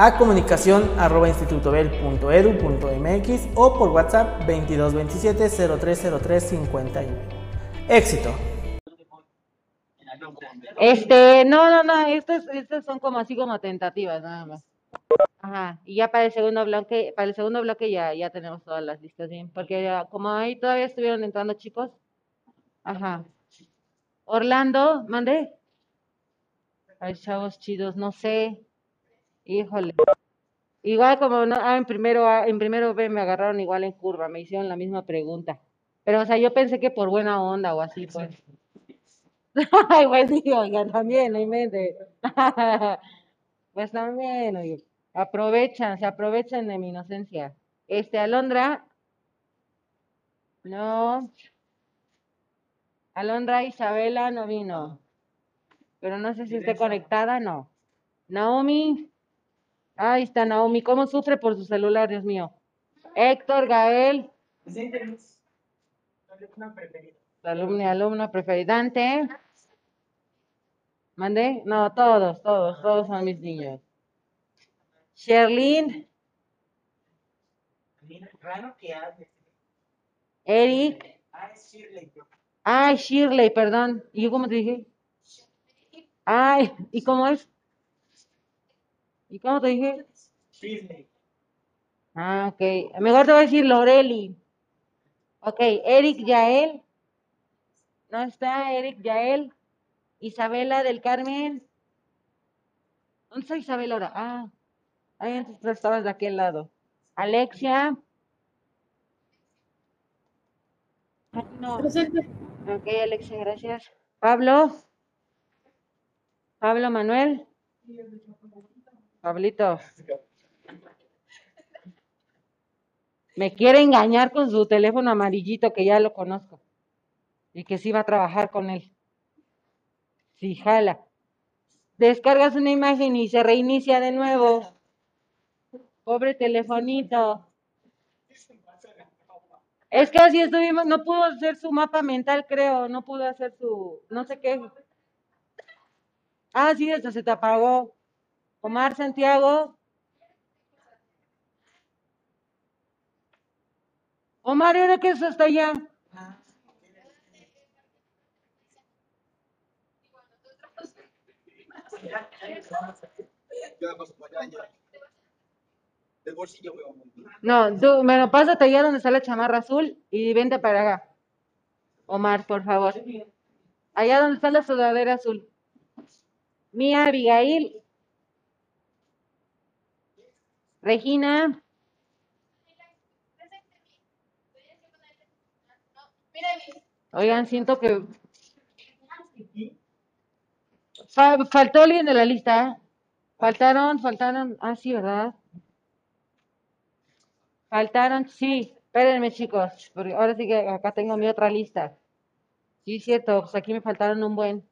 a comunicación arroba institutobel.edu.mx o por WhatsApp 2227 0303 51. Éxito. Este, no, no, no, estas, son como así como tentativas, nada más. Ajá, y ya para el segundo bloque, para el segundo bloque ya, ya tenemos todas las listas bien, porque como ahí todavía estuvieron entrando chicos. Ajá. Orlando, mande. Ay, chavos chidos, no sé. Híjole. Igual como no, ah, en primero A, en primero B me agarraron igual en curva, me hicieron la misma pregunta. Pero, o sea, yo pensé que por buena onda o así, pues. Ay, pues sí, oigan, también, no mente. Pues también, oye. Aprovechan, se aprovechan de mi inocencia. Este, Alondra. No. Alondra Isabela no vino. Pero no sé si esté conectada, no. Naomi. Ahí está Naomi. ¿Cómo sufre por su celular, Dios mío? Héctor, Gael. Alumna, alumna preferida. Dante. ¿Mandé? No, todos, todos, todos son mis niños. Sherlyn. Eric. Ay, Shirley, perdón. ¿Y yo cómo te dije? Ay, ¿y cómo es? ¿Y cómo te dije? Ah, ok. Mejor te voy a decir Loreli. Ok, Eric Yael. No está Eric Yael. Isabela del Carmen. ¿Dónde está Isabela ahora? Ah, ahí antes tú estabas de aquel lado. Alexia. Ay, no. Ok, Alexia, gracias. Pablo. Pablo Manuel. Pablito. Me quiere engañar con su teléfono amarillito que ya lo conozco. Y que sí va a trabajar con él. Sí, jala. Descargas una imagen y se reinicia de nuevo. Pobre telefonito. Es que así estuvimos, no pudo hacer su mapa mental, creo, no pudo hacer su, no sé qué. Ah, sí, esto se te apagó. Omar Santiago. Omar, ¿era que eso hasta allá? No, tú, bueno, pásate allá donde está la chamarra azul y vente para acá. Omar, por favor. Allá donde está la sudadera azul. Mía, Abigail. Regina. Oigan, siento que Fa- faltó alguien de la lista. Faltaron, faltaron. Ah, sí, ¿verdad? Faltaron, sí. Espérenme, chicos, porque ahora sí que acá tengo mi otra lista. Sí, cierto, pues aquí me faltaron un buen.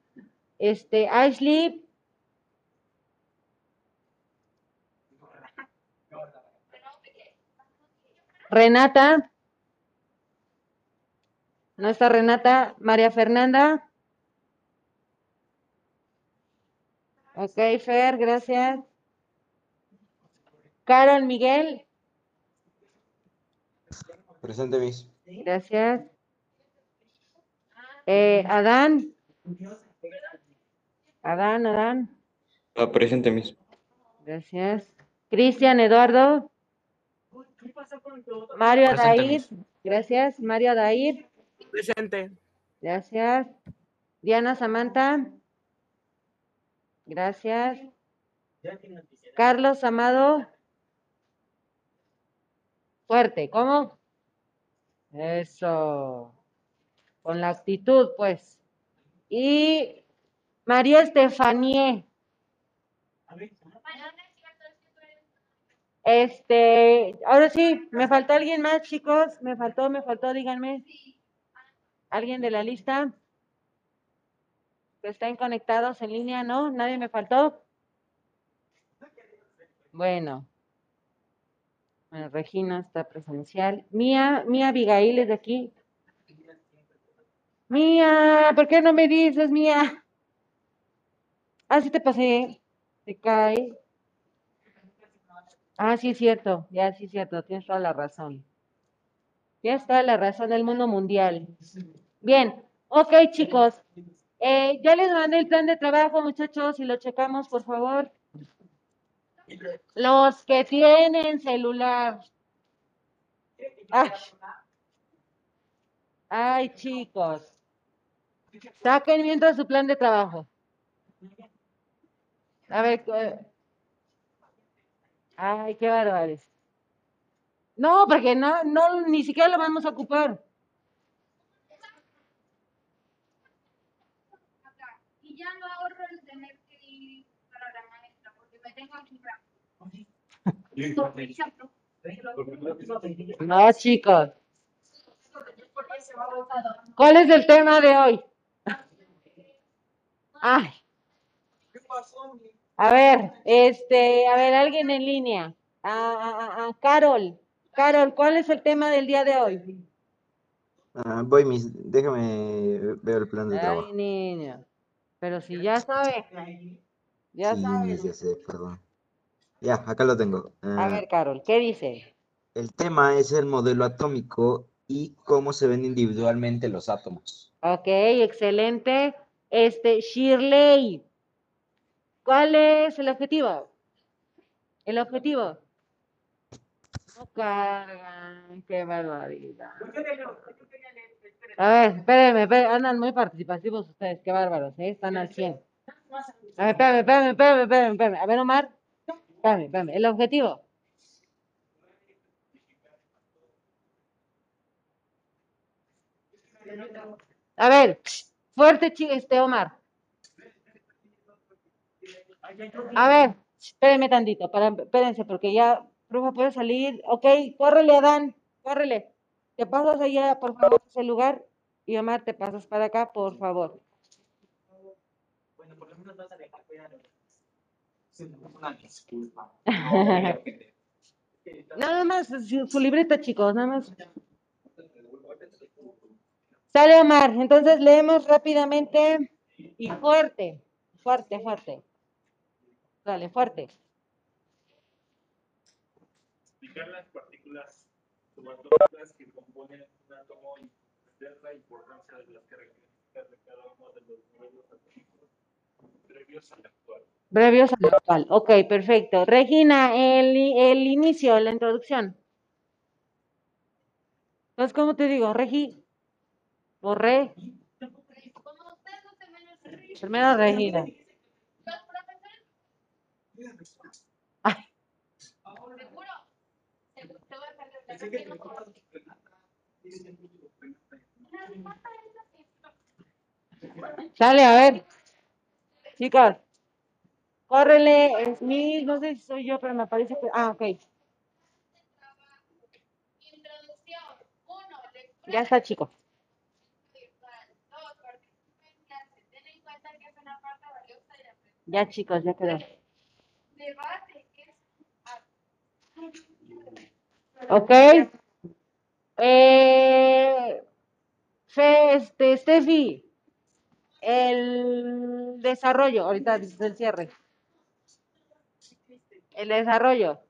Este, Ashley. Renata. No está Renata. María Fernanda. Ok, Fer, gracias. Carol Miguel. Presente, Miss. Gracias. Eh, Adán. Adán, Adán. Ah, presente, Miss. Gracias. Cristian Eduardo. Mario Adair. Gracias. Mario Adair. Presente. Gracias. Diana Samantha. Gracias. Carlos Amado. Fuerte. ¿Cómo? Eso. Con la actitud, pues. Y María Estefanía. Este, ahora sí, me faltó alguien más, chicos. Me faltó, me faltó, díganme. ¿Alguien de la lista? ¿Que estén conectados en línea? ¿No? ¿Nadie me faltó? Bueno. Bueno, Regina está presencial. Mía, Mía Abigail es de aquí. Mía, ¿por qué no me dices, Mía? Ah, sí te pasé. Se cae. Ah, sí es cierto. Ya, sí es cierto. Tienes toda la razón. Tienes toda la razón del mundo mundial. Bien. Ok, chicos. Eh, ya les mandé el plan de trabajo, muchachos, y lo checamos, por favor. Los que tienen celular. Ay, Ay, chicos. Saquen mientras su plan de trabajo. A ver. Ay, qué barbares. No, porque no, no, ni siquiera lo vamos a ocupar. Y ya no ahorro el tener que ir para la maestra, porque me tengo aquí No, chicos. ¿Cuál es el tema de hoy? Ay. A ver, este, a ver, alguien en línea. A, a- a- a Carol. Carol, ¿cuál es el tema del día de hoy? Ah, voy, mis, déjame ver el plan de trabajo. Ay, niño. Pero si ya sabe. Ya sí, sabe. ya sé, perdón. Ya, acá lo tengo. A Ah, ver, Carol, ¿qué dice? el tema es el modelo atómico y cómo se ven individualmente los átomos. Ok, excelente. Este, Shirley, ¿cuál es el objetivo? El objetivo. No cargan, qué barbaridad. A ver, espérenme, espérenme, andan muy participativos ustedes, qué bárbaros, ¿eh? Están al 100. A ver, espérame, espérame, espérame, espérame, espérame. A ver, Omar, espérame, espérame. El objetivo. A ver, fuerte, este, Omar. A ver, espérenme tantito, para, espérense, porque ya, prueba puede salir. Ok, córrele, Adán, córrele. Te pasas allá, por favor, a ese lugar. Y Omar, te pasas para acá, por favor. Bueno, por lo menos vas a dejar de- Una disculpa. Nada más, su, su libreta, chicos, nada más. Sale Omar, entonces leemos rápidamente y fuerte, fuerte, fuerte. Dale, fuerte. explicar las partículas subatómicas que componen un átomo y entender la importancia de las características de cada uno de los modelos atómicos previos al actual. Brevios al actual. Ok, perfecto. Regina, el, el inicio, la introducción. Entonces, ¿cómo te digo? Regi. O re. como ustedes no se ven el río, Primero Regina. los profesores, Ay, seguro, voy a ver. Chicos. Córrele, Smith, no sé si soy yo, pero me parece que. Ah, ok. Ya está, chicos. Ya, chicos, ya quedó. Ok. Eh, Fe, este, Steffi, el desarrollo, ahorita dices el cierre. El desarrollo.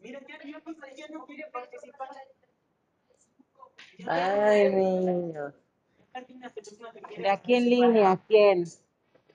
Mira, ya, ya, ya no quiere participar. Ay, niños. De aquí en línea, ¿quién?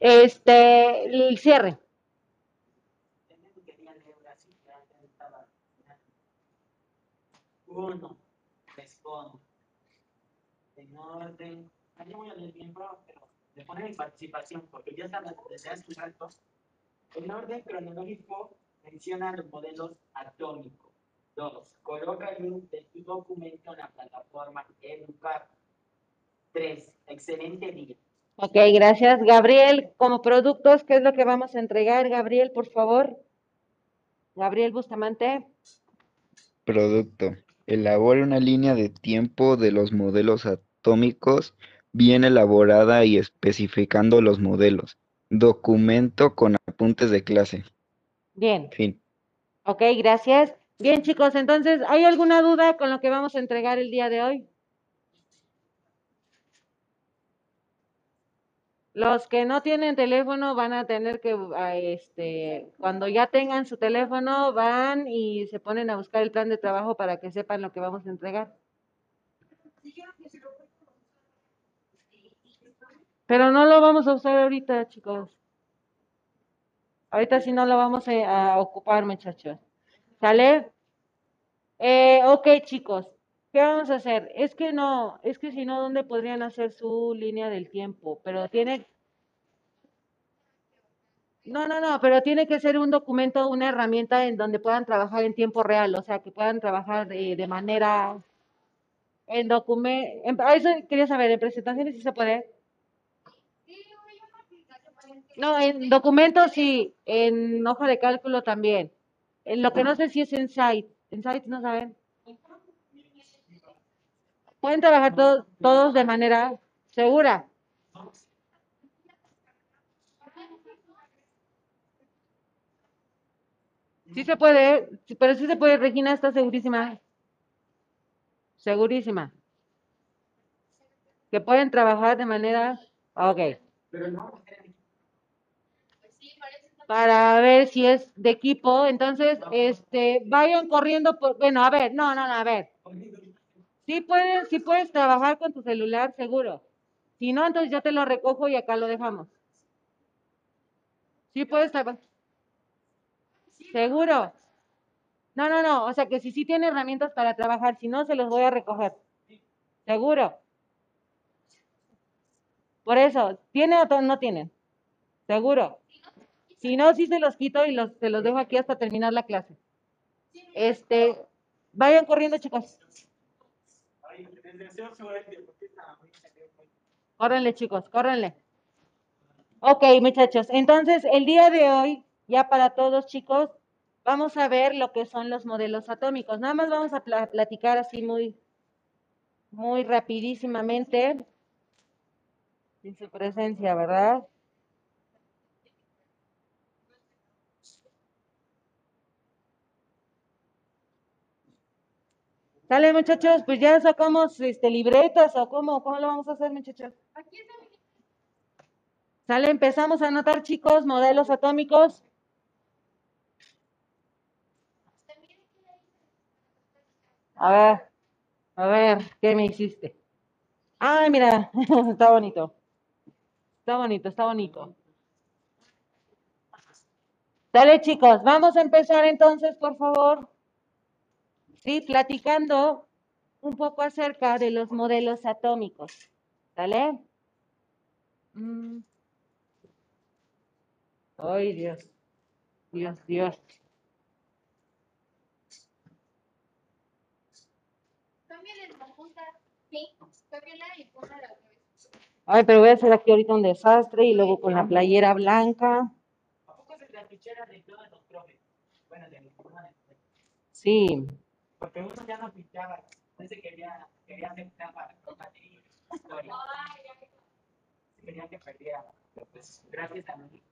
Este, el cierre. Uno, respondo. En orden. Aquí voy a leer bien, pero le pone mi participación, porque ya desde hace un rato. En orden cronológico, menciona los modelos atómicos. Dos, coloca el link de tu documento en la plataforma Educar. Tres, excelente día. Ok, gracias. Gabriel, como productos, ¿qué es lo que vamos a entregar? Gabriel, por favor. Gabriel Bustamante. Producto. Elabore una línea de tiempo de los modelos atómicos bien elaborada y especificando los modelos. Documento con apuntes de clase. Bien. Fin. Ok, gracias. Bien, chicos, entonces, ¿hay alguna duda con lo que vamos a entregar el día de hoy? Los que no tienen teléfono van a tener que, a, este, cuando ya tengan su teléfono, van y se ponen a buscar el plan de trabajo para que sepan lo que vamos a entregar. Pero no lo vamos a usar ahorita, chicos. Ahorita sí no lo vamos a, a ocupar, muchachos. ¿Sale? Eh, ok, chicos. ¿Qué vamos a hacer? Es que no, es que si no, ¿dónde podrían hacer su línea del tiempo? Pero tiene... No, no, no, pero tiene que ser un documento, una herramienta en donde puedan trabajar en tiempo real, o sea, que puedan trabajar de, de manera... En documento... Eso quería saber, en presentaciones sí se puede. No, en documentos sí, en hoja de cálculo también. En lo que no sé si es en site. En site no saben. Pueden trabajar todos, todos de manera segura. Sí se puede, pero sí se puede, Regina está segurísima. Segurísima. Que pueden trabajar de manera... Ok. Para ver si es de equipo, entonces, este, vayan corriendo por, bueno, a ver, no, no, no, a ver. Sí puedes, puedes trabajar con tu celular, seguro. Si no, entonces yo te lo recojo y acá lo dejamos. Sí puedes trabajar. Seguro. No, no, no. O sea que si sí tiene herramientas para trabajar, si no, se los voy a recoger. Seguro. Por eso, ¿tiene o no tienen? Seguro. Si no, sí se los quito y los, se los dejo aquí hasta terminar la clase. Este, vayan corriendo, chicos. Córrenle, chicos, córrenle. Ok, muchachos. Entonces, el día de hoy, ya para todos, chicos, vamos a ver lo que son los modelos atómicos. Nada más vamos a pla- platicar así muy, muy rapidísimamente. Sin su presencia, ¿verdad? Sale, muchachos, pues ya sacamos este libretas o cómo, cómo lo vamos a hacer, muchachos. Sale, empezamos a anotar, chicos, modelos atómicos. A ver, a ver, ¿qué me hiciste? Ay, mira, está bonito. Está bonito, está bonito. Dale, chicos, vamos a empezar entonces, por favor. Sí, platicando un poco acerca de los modelos atómicos. ¿Sale? Mm. Ay, Dios. Dios, Dios. Ay, pero voy a hacer aquí ahorita un desastre y luego con la playera blanca. ¿A poco se la fichera de todos los profes? Bueno, de de Sí. Porque uno ya no fichaba. Ese quería, quería hacer trampa con materia. Historia. Quería que perdiera. Pero pues, gracias a mí.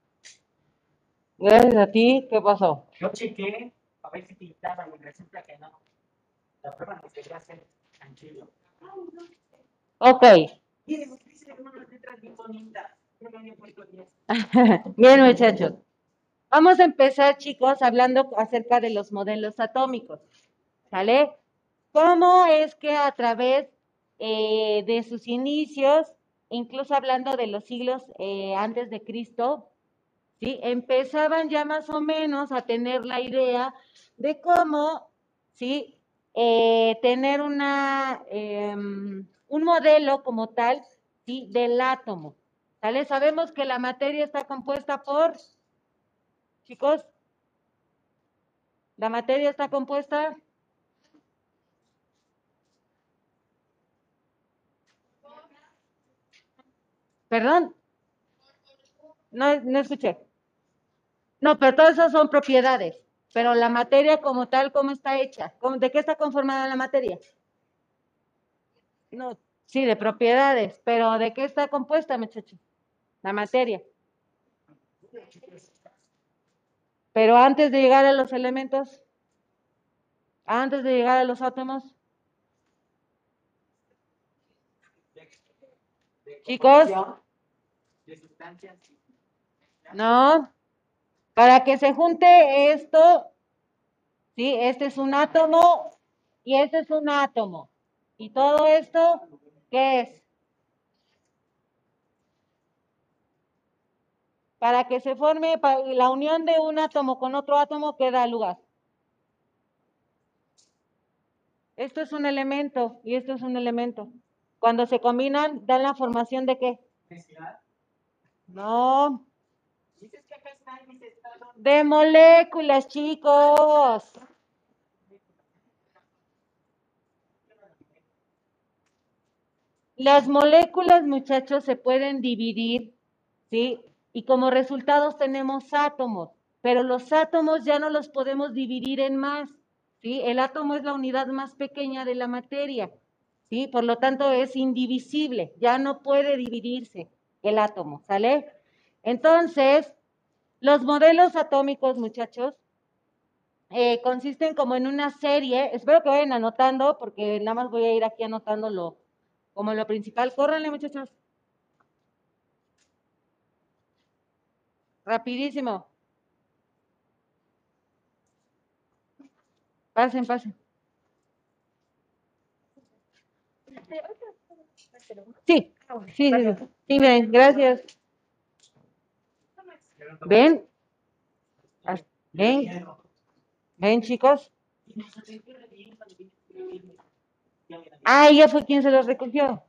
Gracias a ti, ¿qué pasó? Yo chequé a ver si pintaba y resulta que no. La prueba nos quería hacer tranquilo. Ok. Miren, dice unas letras bien bonitas. Yo me había puesto 10. Bien, muchachos. Vamos a empezar, chicos, hablando acerca de los modelos atómicos. ¿Sale? ¿Cómo es que a través eh, de sus inicios, incluso hablando de los siglos eh, antes de Cristo, ¿sí? Empezaban ya más o menos a tener la idea de cómo, ¿sí? Eh, tener una, em, un modelo como tal, ¿sí? Del átomo, ¿sale? Sabemos que la materia está compuesta por, chicos, la materia está compuesta Perdón. No, no escuché. No, pero todas esas son propiedades. Pero la materia como tal, ¿cómo está hecha? ¿Cómo- ¿De qué está conformada la materia? No, sí, de propiedades. Pero ¿de qué está compuesta, muchacho? La materia. Pero antes de llegar a los elementos, antes de llegar a los átomos, chicos. No, para que se junte esto, ¿sí? Este es un átomo y este es un átomo. ¿Y todo esto qué es? Para que se forme la unión de un átomo con otro átomo, ¿qué da lugar? Esto es un elemento y esto es un elemento. Cuando se combinan, dan la formación de qué? No, de moléculas, chicos. Las moléculas, muchachos, se pueden dividir, ¿sí? Y como resultados tenemos átomos, pero los átomos ya no los podemos dividir en más, ¿sí? El átomo es la unidad más pequeña de la materia, ¿sí? Por lo tanto, es indivisible, ya no puede dividirse el átomo, ¿sale? Entonces, los modelos atómicos, muchachos, eh, consisten como en una serie, espero que vayan anotando, porque nada más voy a ir aquí anotando lo, como lo principal. Córranle, muchachos. Rapidísimo. Pasen, pasen. Sí, sí, sí, sí. Ven, gracias. Ven. Ven, ven, chicos. Ah, ya fue quien se los recogió.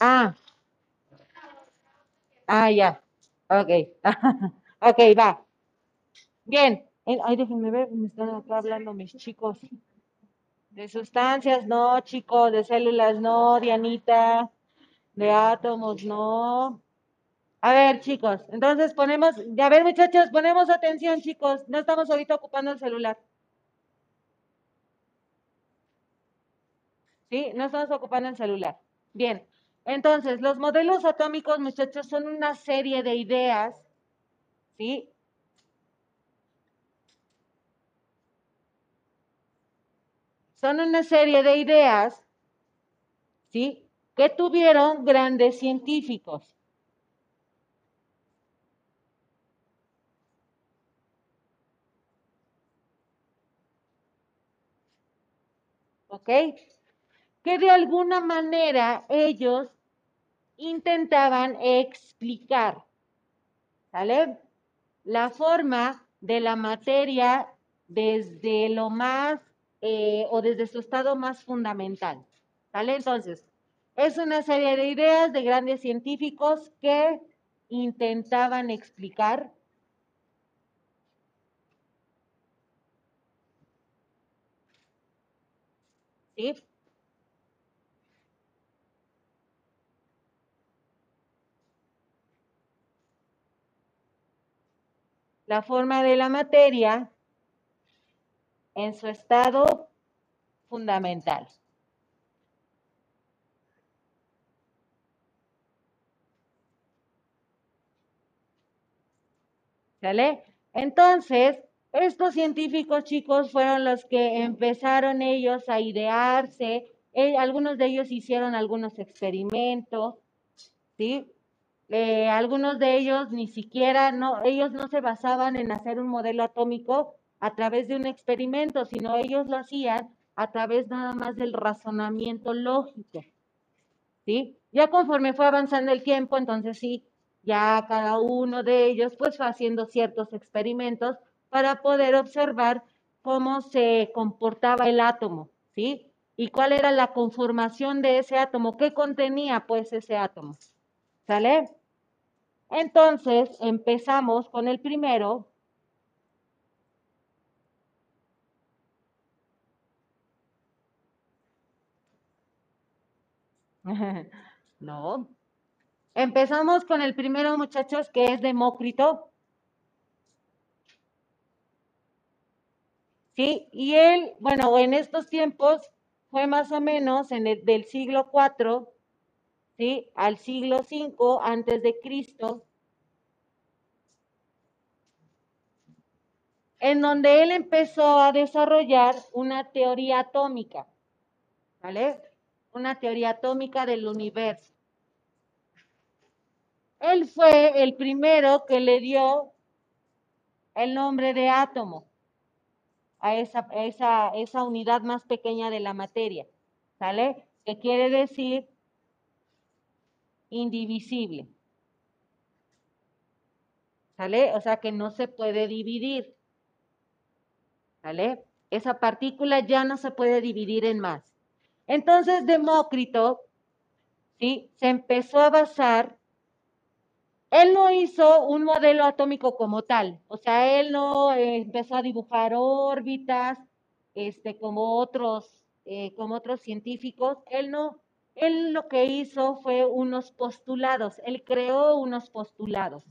Ah. Ah, ya. Ok. ok, va. Bien. Eh, Ay, déjenme ver, me están acá hablando mis chicos. De sustancias, no, chicos. De células, no, Dianita. De átomos, no. A ver, chicos. Entonces ponemos, a ver, muchachos, ponemos atención, chicos. No estamos ahorita ocupando el celular. ¿sí? No estamos ocupando el celular. Bien, entonces los modelos atómicos, muchachos, son una serie de ideas, ¿sí? Son una serie de ideas, ¿sí? Que tuvieron grandes científicos. ¿Ok? que de alguna manera ellos intentaban explicar, ¿sale? La forma de la materia desde lo más eh, o desde su estado más fundamental, ¿sale? Entonces, es una serie de ideas de grandes científicos que intentaban explicar la forma de la materia en su estado fundamental. ¿Sale? Entonces, estos científicos chicos fueron los que empezaron ellos a idearse, eh, algunos de ellos hicieron algunos experimentos, ¿sí? Eh, algunos de ellos ni siquiera, no, ellos no se basaban en hacer un modelo atómico a través de un experimento, sino ellos lo hacían a través nada más del razonamiento lógico, ¿sí? Ya conforme fue avanzando el tiempo, entonces sí, ya cada uno de ellos pues fue haciendo ciertos experimentos para poder observar cómo se comportaba el átomo, ¿sí? Y cuál era la conformación de ese átomo, qué contenía pues ese átomo. ¿Sale? Entonces empezamos con el primero. No. Empezamos con el primero, muchachos, que es Demócrito. ¿Sí? Y él, bueno, en estos tiempos fue más o menos en el del siglo IV, ¿sí? Al siglo V antes de Cristo. En donde él empezó a desarrollar una teoría atómica, ¿vale? Una teoría atómica del universo. Él fue el primero que le dio el nombre de átomo a esa, esa, esa unidad más pequeña de la materia, ¿sale? Que quiere decir indivisible. ¿Sale? O sea que no se puede dividir. ¿Sale? Esa partícula ya no se puede dividir en más. Entonces Demócrito, ¿sí? Se empezó a basar él no hizo un modelo atómico como tal, o sea, él no eh, empezó a dibujar órbitas, este, como otros, eh, como otros científicos. Él no, él lo que hizo fue unos postulados. Él creó unos postulados,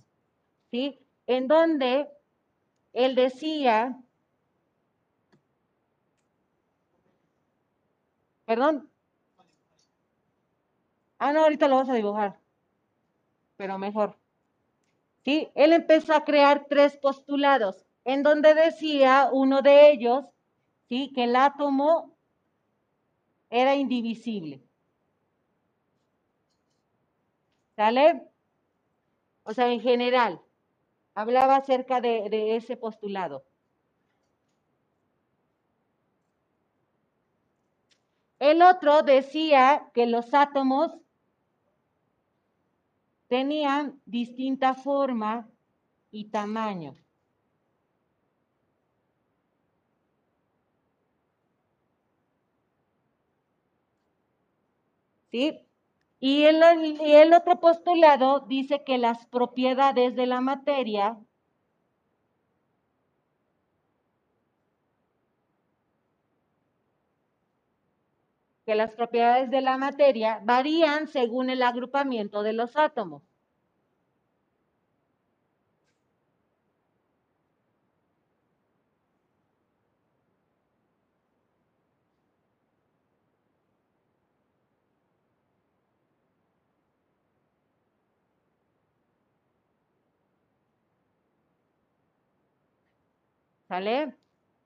¿sí? En donde él decía, perdón. Ah, no, ahorita lo vas a dibujar, pero mejor. ¿sí? Él empezó a crear tres postulados, en donde decía uno de ellos, ¿sí? Que el átomo era indivisible. ¿Sale? O sea, en general, hablaba acerca de, de ese postulado. El otro decía que los átomos tenían distinta forma y tamaño. ¿Sí? Y el, y el otro postulado dice que las propiedades de la materia que las propiedades de la materia varían según el agrupamiento de los átomos. ¿Sale?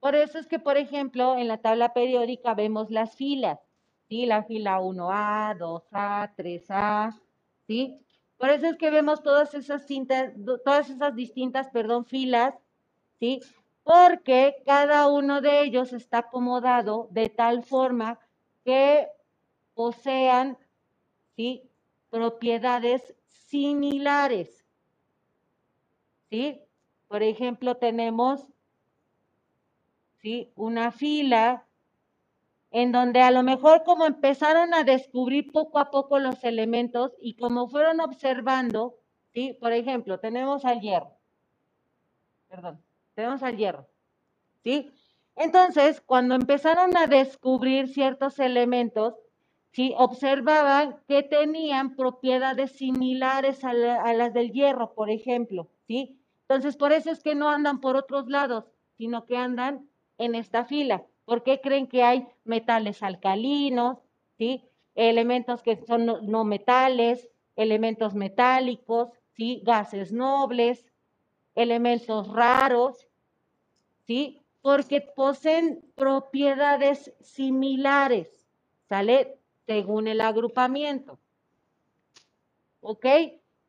Por eso es que, por ejemplo, en la tabla periódica vemos las filas. ¿Sí? La fila 1A, 2A, 3A, ¿sí? Por eso es que vemos todas esas, cintas, todas esas distintas, perdón, filas, ¿sí? Porque cada uno de ellos está acomodado de tal forma que posean, ¿sí? Propiedades similares, ¿sí? Por ejemplo, tenemos, ¿sí? Una fila en donde a lo mejor como empezaron a descubrir poco a poco los elementos y como fueron observando, ¿sí? Por ejemplo, tenemos al hierro. Perdón, tenemos al hierro. ¿Sí? Entonces, cuando empezaron a descubrir ciertos elementos, ¿sí? observaban que tenían propiedades similares a, las del hierro, por ejemplo. ¿sí? Entonces, por eso es que no andan por otros lados, sino que andan en esta fila. ¿Por qué creen que hay metales alcalinos, ¿sí? elementos que son no, metales, elementos metálicos, ¿sí? gases nobles, elementos raros, ¿sí? porque poseen propiedades similares, ¿sale? Según el agrupamiento. ¿Ok?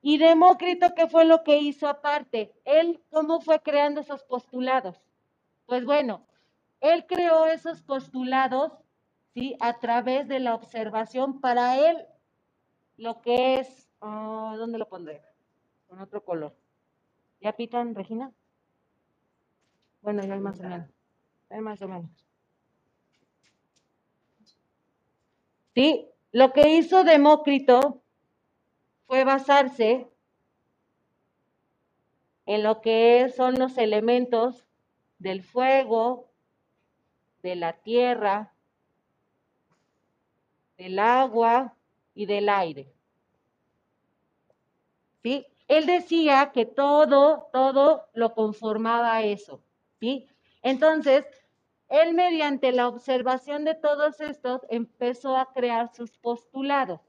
Y Demócrito, ¿qué fue lo que hizo aparte? Él, ¿cómo fue creando esos postulados? Pues bueno, él creó esos postulados, ¿sí? A través de la observación para él, lo que es, oh, ¿dónde lo pondré? con otro color. ¿Ya pitan, Regina? Bueno, ya hay más o menos. Hay más o menos. Sí, lo que hizo Demócrito fue basarse en lo que son los elementos del fuego, de la tierra, del agua y del aire. ¿Sí? Él decía que todo, todo lo conformaba eso. ¿Sí? Entonces, él mediante la observación de todos estos empezó a crear sus postulados.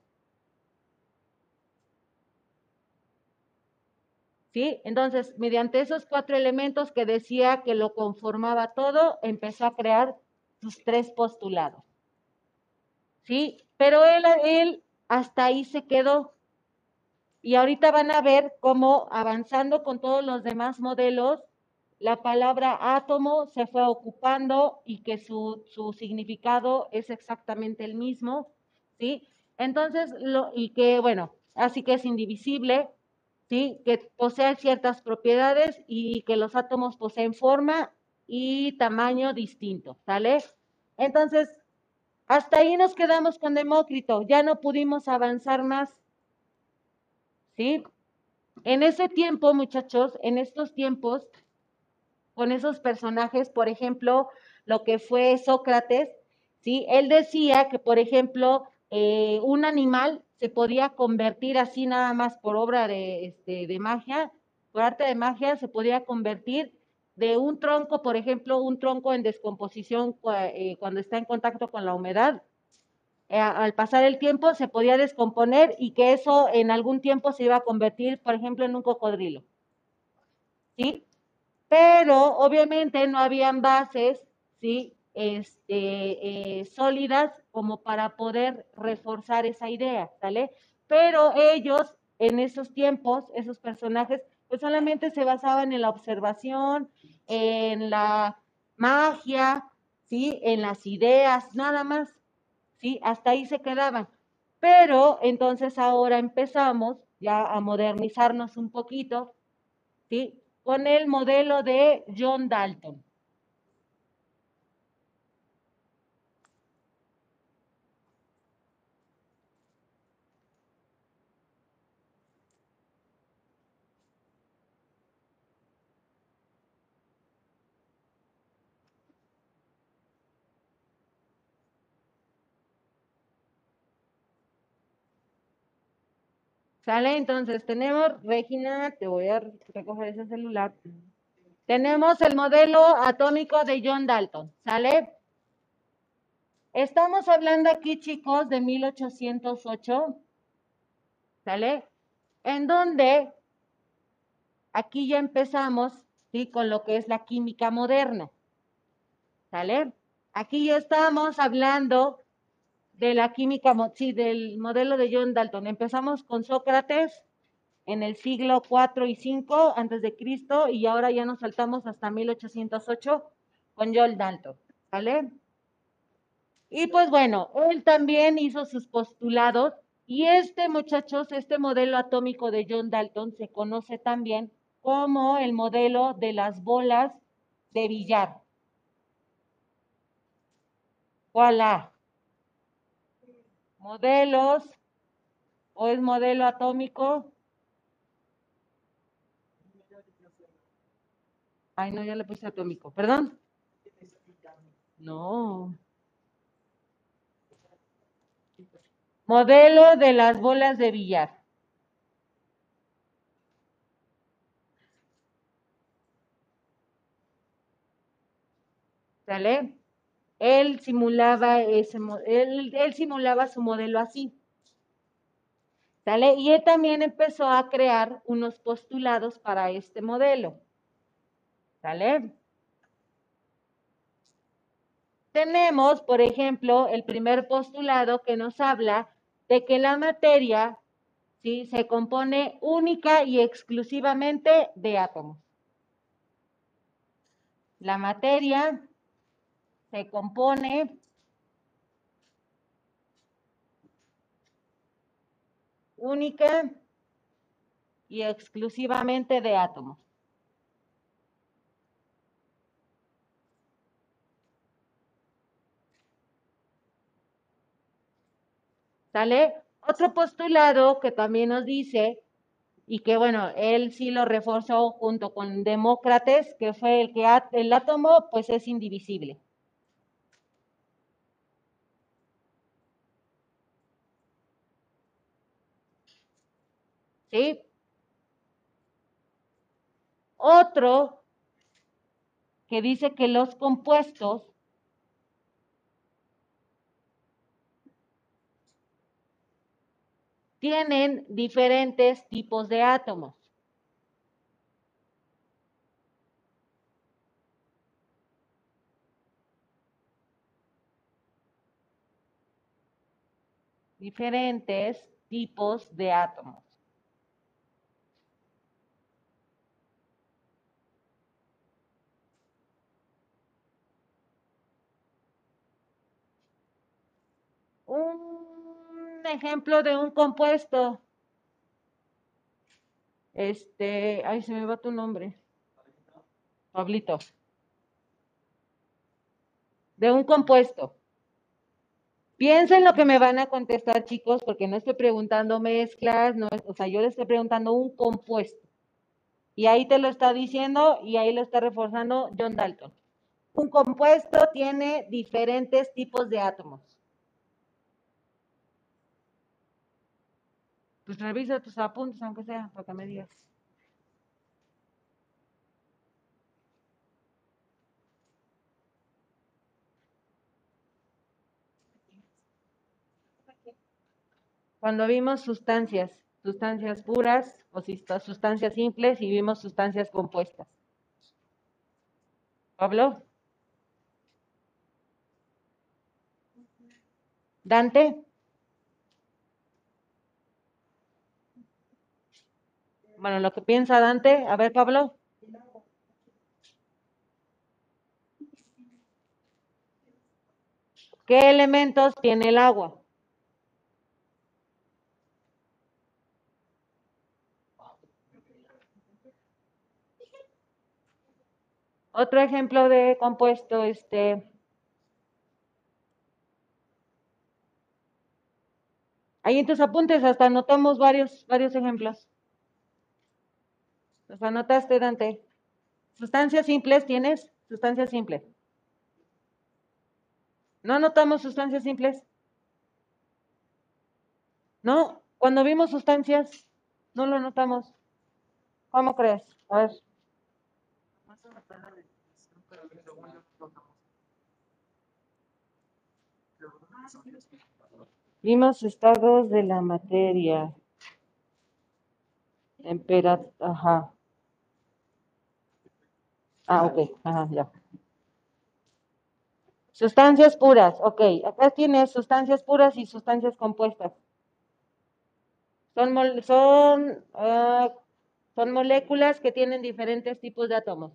¿Sí? Entonces, mediante esos cuatro elementos que decía que lo conformaba todo, empezó a crear sus tres postulados. ¿Sí? Pero él, él hasta ahí se quedó. Y ahorita van a ver cómo avanzando con todos los demás modelos, la palabra átomo se fue ocupando y que su, su significado es exactamente el mismo, ¿sí? Entonces, lo, y que, bueno, así que es indivisible, ¿sí? Que posee ciertas propiedades y que los átomos poseen forma y tamaño distinto, ¿sale? Entonces, hasta ahí nos quedamos con Demócrito, ya no pudimos avanzar más, ¿sí? En ese tiempo, muchachos, en estos tiempos, con esos personajes, por ejemplo, lo que fue Sócrates, ¿sí? Él decía que, por ejemplo, eh, un animal se podía convertir así nada más por obra de, este, de magia, por arte de magia, se podía convertir de un tronco, por ejemplo, un tronco en descomposición eh, cuando está en contacto con la humedad, eh, al pasar el tiempo se podía descomponer y que eso en algún tiempo se iba a convertir, por ejemplo, en un cocodrilo. ¿Sí? Pero obviamente no habían bases, ¿sí? Este, eh, sólidas como para poder reforzar esa idea, ¿sale? Pero ellos en esos tiempos, esos personajes, pues solamente se basaban en la observación, en la magia, ¿sí? En las ideas, nada más, ¿sí? Hasta ahí se quedaban. Pero entonces ahora empezamos ya a modernizarnos un poquito, ¿sí? Con el modelo de John Dalton. ¿Sale? Entonces tenemos, Regina, te voy a recoger ese celular. Tenemos el modelo atómico de John Dalton, ¿sale? Estamos hablando aquí, chicos, de 1808, ¿sale? En donde aquí ya empezamos, ¿sí? Con lo que es la química moderna, ¿sale? Aquí ya estamos hablando de la química, sí, del modelo de John Dalton. Empezamos con Sócrates en el siglo 4 y 5 antes de Cristo y ahora ya nos saltamos hasta 1808 con John Dalton, ¿vale? Y pues bueno, él también hizo sus postulados y este, muchachos, este modelo atómico de John Dalton se conoce también como el modelo de las bolas de billar. Voilà modelos o es modelo atómico. Ay, no, ya le puse atómico. Perdón. No. Modelo de las bolas de billar. ¿Sale? Él simulaba ese él, simulaba su modelo así. ¿Sale? Y él también empezó a crear unos postulados para este modelo. ¿Sale? Tenemos, por ejemplo, el primer postulado que nos habla de que la materia ¿sí? se compone única y exclusivamente de átomos. La materia se compone única y exclusivamente de átomos. ¿Sale? Otro postulado que también nos dice, y que bueno, él sí lo reforzó junto con Demócrates, que fue el que el átomo pues es indivisible. ¿Sí? Otro que dice que los compuestos tienen diferentes tipos de átomos. Diferentes tipos de átomos. Un ejemplo de un compuesto. Este, ay, se me va tu nombre. Pablito. De un compuesto. Piensen lo que me van a contestar, chicos, porque no estoy preguntando mezclas, no, o sea, yo les estoy preguntando un compuesto. Y ahí te lo está diciendo y ahí lo está reforzando John Dalton. Un compuesto tiene diferentes tipos de átomos. Pues revisa tus apuntes, aunque sea, para que me digas. Cuando vimos sustancias, sustancias puras o sustancias simples y vimos sustancias compuestas. Pablo. Dante. Bueno, lo que piensa Dante, a ver, Pablo. ¿Qué elementos tiene el agua? Otro ejemplo de compuesto, este. Ahí en tus apuntes hasta anotamos varios, varios ejemplos. Los anotaste, Dante. Sustancias simples, ¿tienes? Sustancias simples. ¿No anotamos sustancias simples? No, cuando vimos sustancias, no lo anotamos. ¿Cómo crees? A ver. Vimos estados de la materia. Temperatura, ajá. Ah, ok, ajá, ya. Sustancias puras, ok. Acá tienes sustancias puras y sustancias compuestas. Son, mol- son, ah, son moléculas que tienen diferentes tipos de átomos.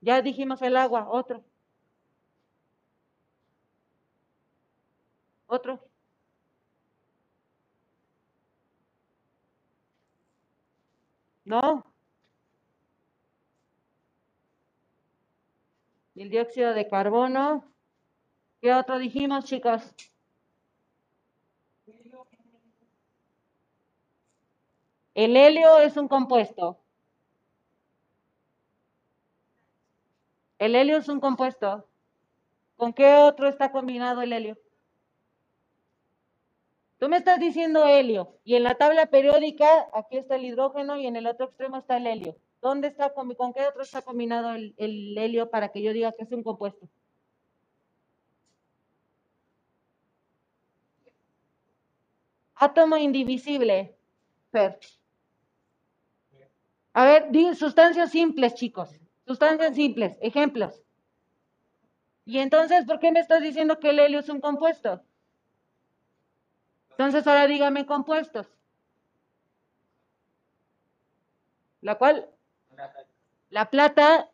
Ya dijimos el agua, otro. Otro. No. El dióxido de carbono. ¿Qué otro dijimos, chicos? El helio es un compuesto. El helio es un compuesto. ¿Con qué otro está combinado el helio? Tú me estás diciendo helio y en la tabla periódica aquí está el hidrógeno y en el otro extremo está el helio. ¿Dónde está con, qué otro está combinado el, el helio para que yo diga que es un compuesto? Átomo indivisible. Fer. A ver, sustancias simples, chicos. Sustancias simples, ejemplos. Y entonces, ¿por qué me estás diciendo que el helio es un compuesto? Entonces, ahora dígame compuestos. La cual, la plata,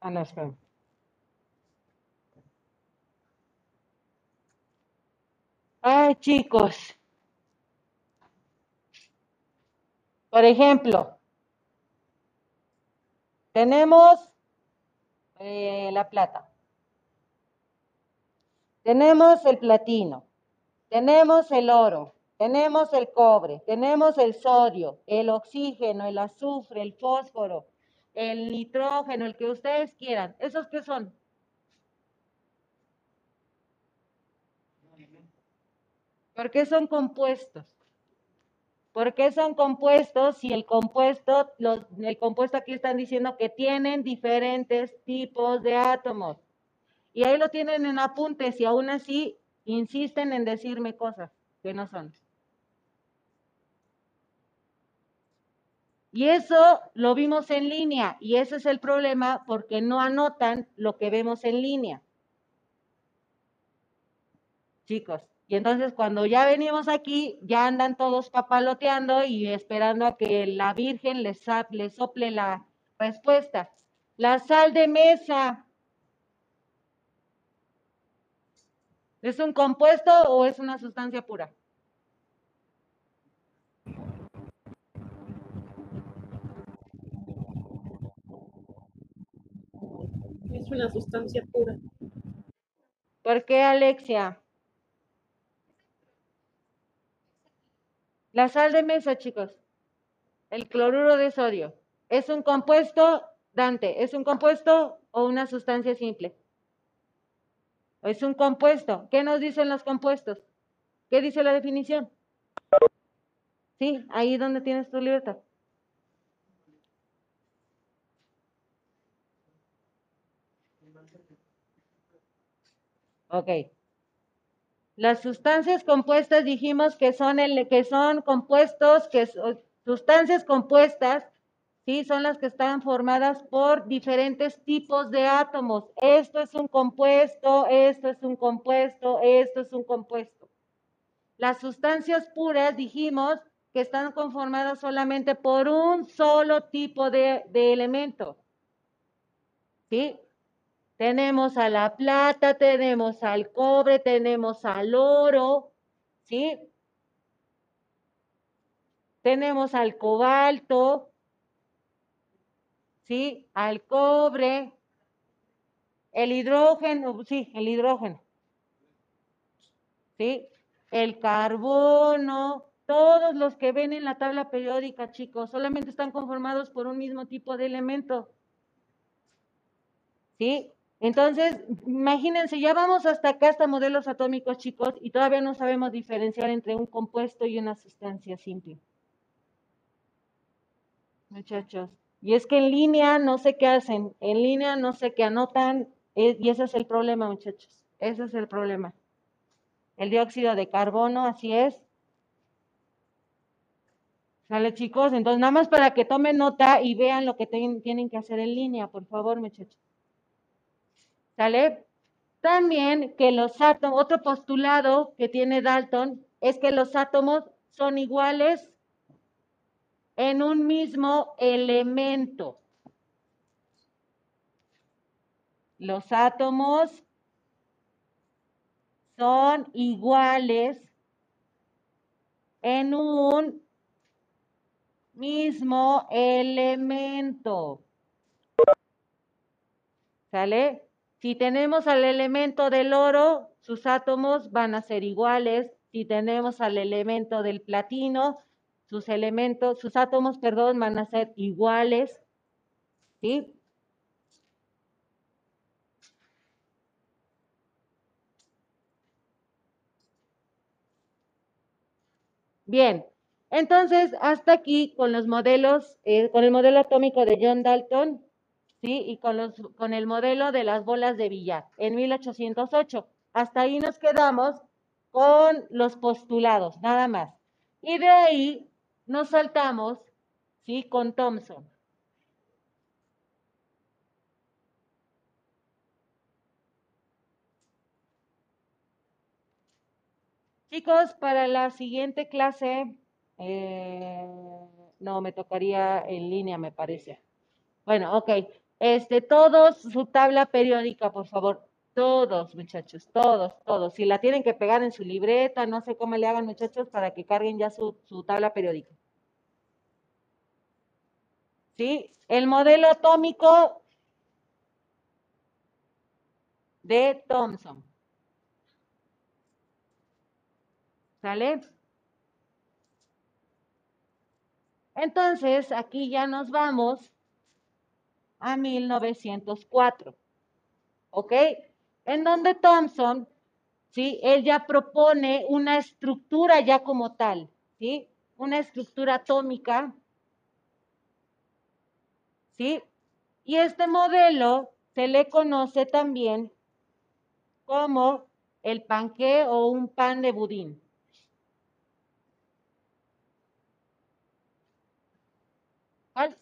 ah, no, espera. Ay, Ay, chicos. Por ejemplo, tenemos eh, la plata. Tenemos el platino. Tenemos el oro. Tenemos el cobre. Tenemos el sodio, el oxígeno, el azufre, el fósforo, el nitrógeno, el que ustedes quieran. ¿Esos qué son? ¿Por qué son compuestos? ¿Por qué son compuestos si el compuesto, los, el compuesto aquí están diciendo que tienen diferentes tipos de átomos? Y ahí lo tienen en apuntes y aún así insisten en decirme cosas que no son. Y eso lo vimos en línea y ese es el problema porque no anotan lo que vemos en línea. Chicos, y entonces cuando ya venimos aquí, ya andan todos papaloteando y esperando a que la Virgen les, les sople la respuesta. La sal de mesa. ¿Es un compuesto o es una sustancia pura? Es una sustancia pura. ¿Por qué, Alexia? La sal de mesa, chicos. El cloruro de sodio. ¿Es un compuesto, Dante? ¿Es un compuesto o una sustancia simple? Es un compuesto. ¿Qué nos dicen los compuestos? ¿Qué dice la definición? Sí, ahí donde tienes tu libertad. Ok. Las sustancias compuestas dijimos que son, el, que son compuestos, que sustancias compuestas, sí, son las que están formadas por diferentes tipos de átomos. Esto es un compuesto, esto es un compuesto, esto es un compuesto. Las sustancias puras dijimos que están conformadas solamente por un solo tipo de, de elemento. ¿Sí? Tenemos a la plata, tenemos al cobre, tenemos al oro, ¿sí? Tenemos al cobalto, ¿sí? Al cobre, el hidrógeno, sí, el hidrógeno, ¿sí? El carbono, todos los que ven en la tabla periódica, chicos, solamente están conformados por un mismo tipo de elemento. ¿Sí? Entonces, imagínense, ya vamos hasta acá, hasta modelos atómicos, chicos, y todavía no sabemos diferenciar entre un compuesto y una sustancia simple. Muchachos. Y es que en línea no sé qué hacen, en línea no sé qué anotan, eh, y ese es el problema, muchachos. Ese es el problema. El dióxido de carbono, así es. ¿Sale, chicos? Entonces, nada más para que tomen nota y vean lo que tienen que hacer en línea, por favor, muchachos. ¿Sale? También que los átomos, otro postulado que tiene Dalton es que los átomos son iguales en un mismo elemento. Los átomos son iguales en un mismo elemento. ¿Sale? Si tenemos al elemento del oro, sus átomos van a ser iguales. Si tenemos al elemento del platino, sus elementos, sus átomos, perdón, van a ser iguales. ¿Sí? Bien, entonces hasta aquí con los modelos, eh, con el modelo atómico de John Dalton, y con, los, con el modelo de las bolas de billar en 1808. Hasta ahí nos quedamos con los postulados, nada más. Y de ahí nos saltamos, ¿sí? Con Thomson. Chicos, para la siguiente clase, eh, no, me tocaría en línea, me parece. Bueno, ok. Este, todos su tabla periódica, por favor. Todos, muchachos, todos, todos. Si la tienen que pegar en su libreta, no sé cómo le hagan, muchachos, para que carguen ya su, su tabla periódica. ¿Sí? El modelo atómico de Thomson. ¿Sale? Entonces, aquí ya nos vamos a 1904. ¿Ok? En donde Thomson, ¿sí? Él ya propone una estructura ya como tal, ¿sí? Una estructura atómica, ¿sí? Y este modelo se le conoce también como el panqué o un pan de budín. ¿Cuál?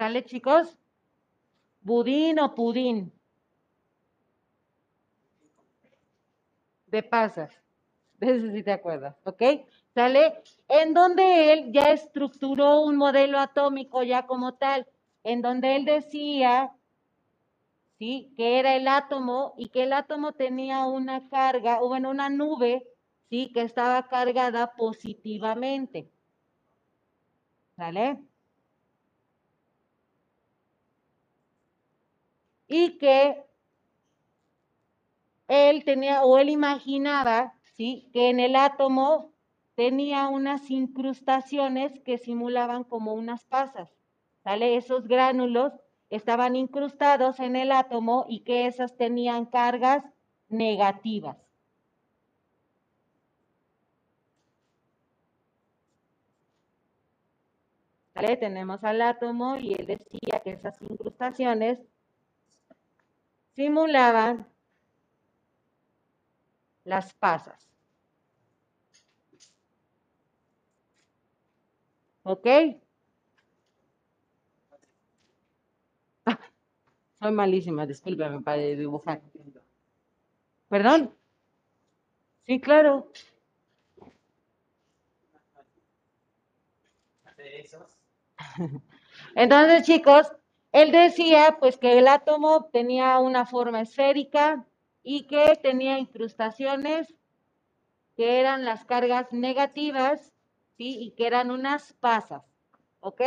¿Sale, chicos? Budín o pudín. De pasas. De eso sí te acuerdas, ¿ok? ¿Sale? En donde él ya estructuró un modelo atómico ya como tal, en donde él decía, ¿sí? Que era el átomo y que el átomo tenía una carga, o bueno, una nube, ¿sí? Que estaba cargada positivamente. ¿Sale? Y que él tenía o él imaginaba, ¿sí? Que en el átomo tenía unas incrustaciones que simulaban como unas pasas, ¿sale? Esos gránulos estaban incrustados en el átomo y que esas tenían cargas negativas. ¿Sale? Tenemos al átomo y él decía que esas incrustaciones simulaban las pasas. ¿Ok? Soy malísima, discúlpeme para dibujar. ¿Perdón? Sí, claro. Entonces, chicos, él decía pues que el átomo tenía una forma esférica y que tenía incrustaciones que eran las cargas negativas, ¿sí? Y que eran unas pasas, ¿ok?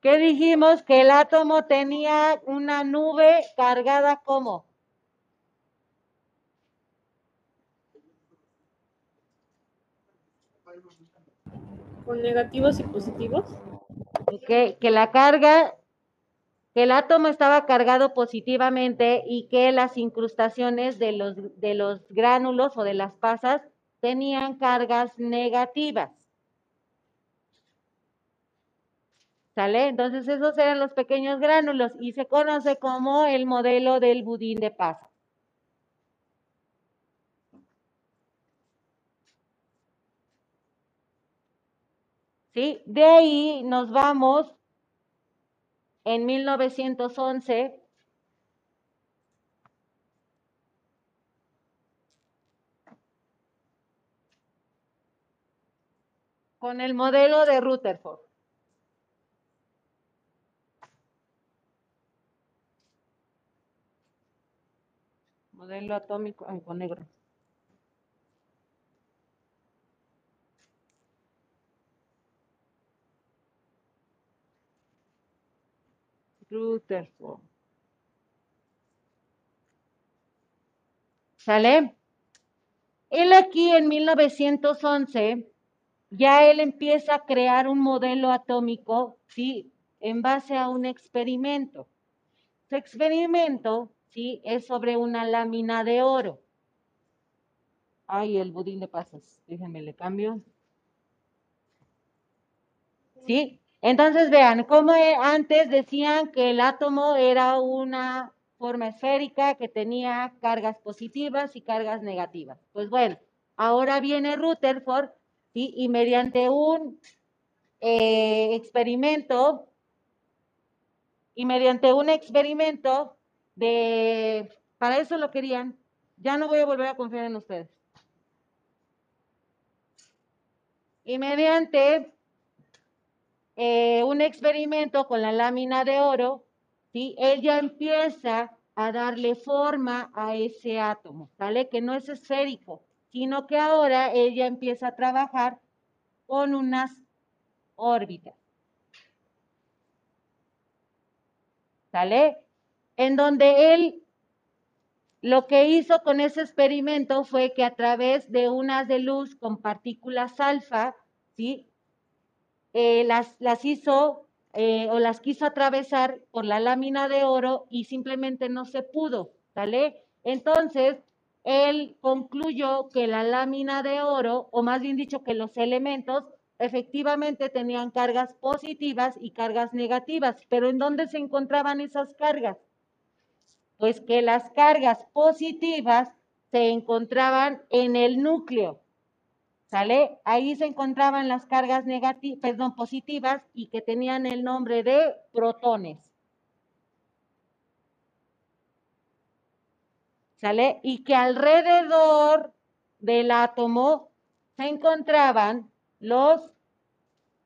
¿Qué dijimos? Que el átomo tenía una nube cargada como. Con negativos y positivos. Que la carga, que el átomo estaba cargado positivamente y que las incrustaciones de los, de los gránulos o de las pasas tenían cargas negativas. ¿Sale? Entonces esos eran los pequeños gránulos y se conoce como el modelo del budín de pasa. ¿Sí? De ahí nos vamos en 1911 con el modelo de Rutherford. Modelo atómico ay, con negro. Rutherford. ¿Sale? Él aquí en 1911, ya él empieza a crear un modelo atómico, ¿sí? En base a un experimento. Su experimento, ¿sí? Es sobre una lámina de oro. Ay, el budín de pasas. Déjenme le cambio. ¿Sí? Entonces vean, como antes decían que el átomo era una forma esférica que tenía cargas positivas y cargas negativas. Pues bueno, ahora viene Rutherford y mediante un eh, experimento y mediante un experimento de, para eso lo querían, ya no voy a volver a confiar en ustedes. Y mediante eh, un experimento con la lámina de oro, ¿sí? él ya empieza a darle forma a ese átomo, ¿sale? Que no es esférico, sino que ahora él ya empieza a trabajar con unas órbitas. ¿Sale? En donde él lo que hizo con ese experimento fue que a través de unas de luz con partículas alfa, ¿sí? Eh, las, las hizo eh, o las quiso atravesar por la lámina de oro y simplemente no se pudo, ¿sale? Entonces, él concluyó que la lámina de oro, o más bien dicho, que los elementos efectivamente tenían cargas positivas y cargas negativas, pero ¿en dónde se encontraban esas cargas? Pues que las cargas positivas se encontraban en el núcleo, ¿sale? Ahí se encontraban las cargas negativas, positivas y que tenían el nombre de protones. ¿Sale? Y que alrededor del átomo se encontraban los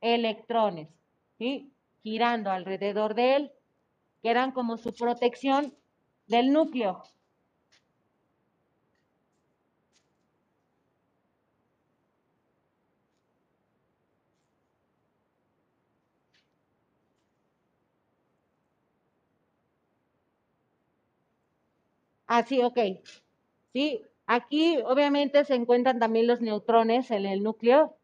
electrones, ¿sí? Girando alrededor de él, que eran como su protección del núcleo. Así, ok. Sí, aquí obviamente se encuentran también los neutrones en el núcleo.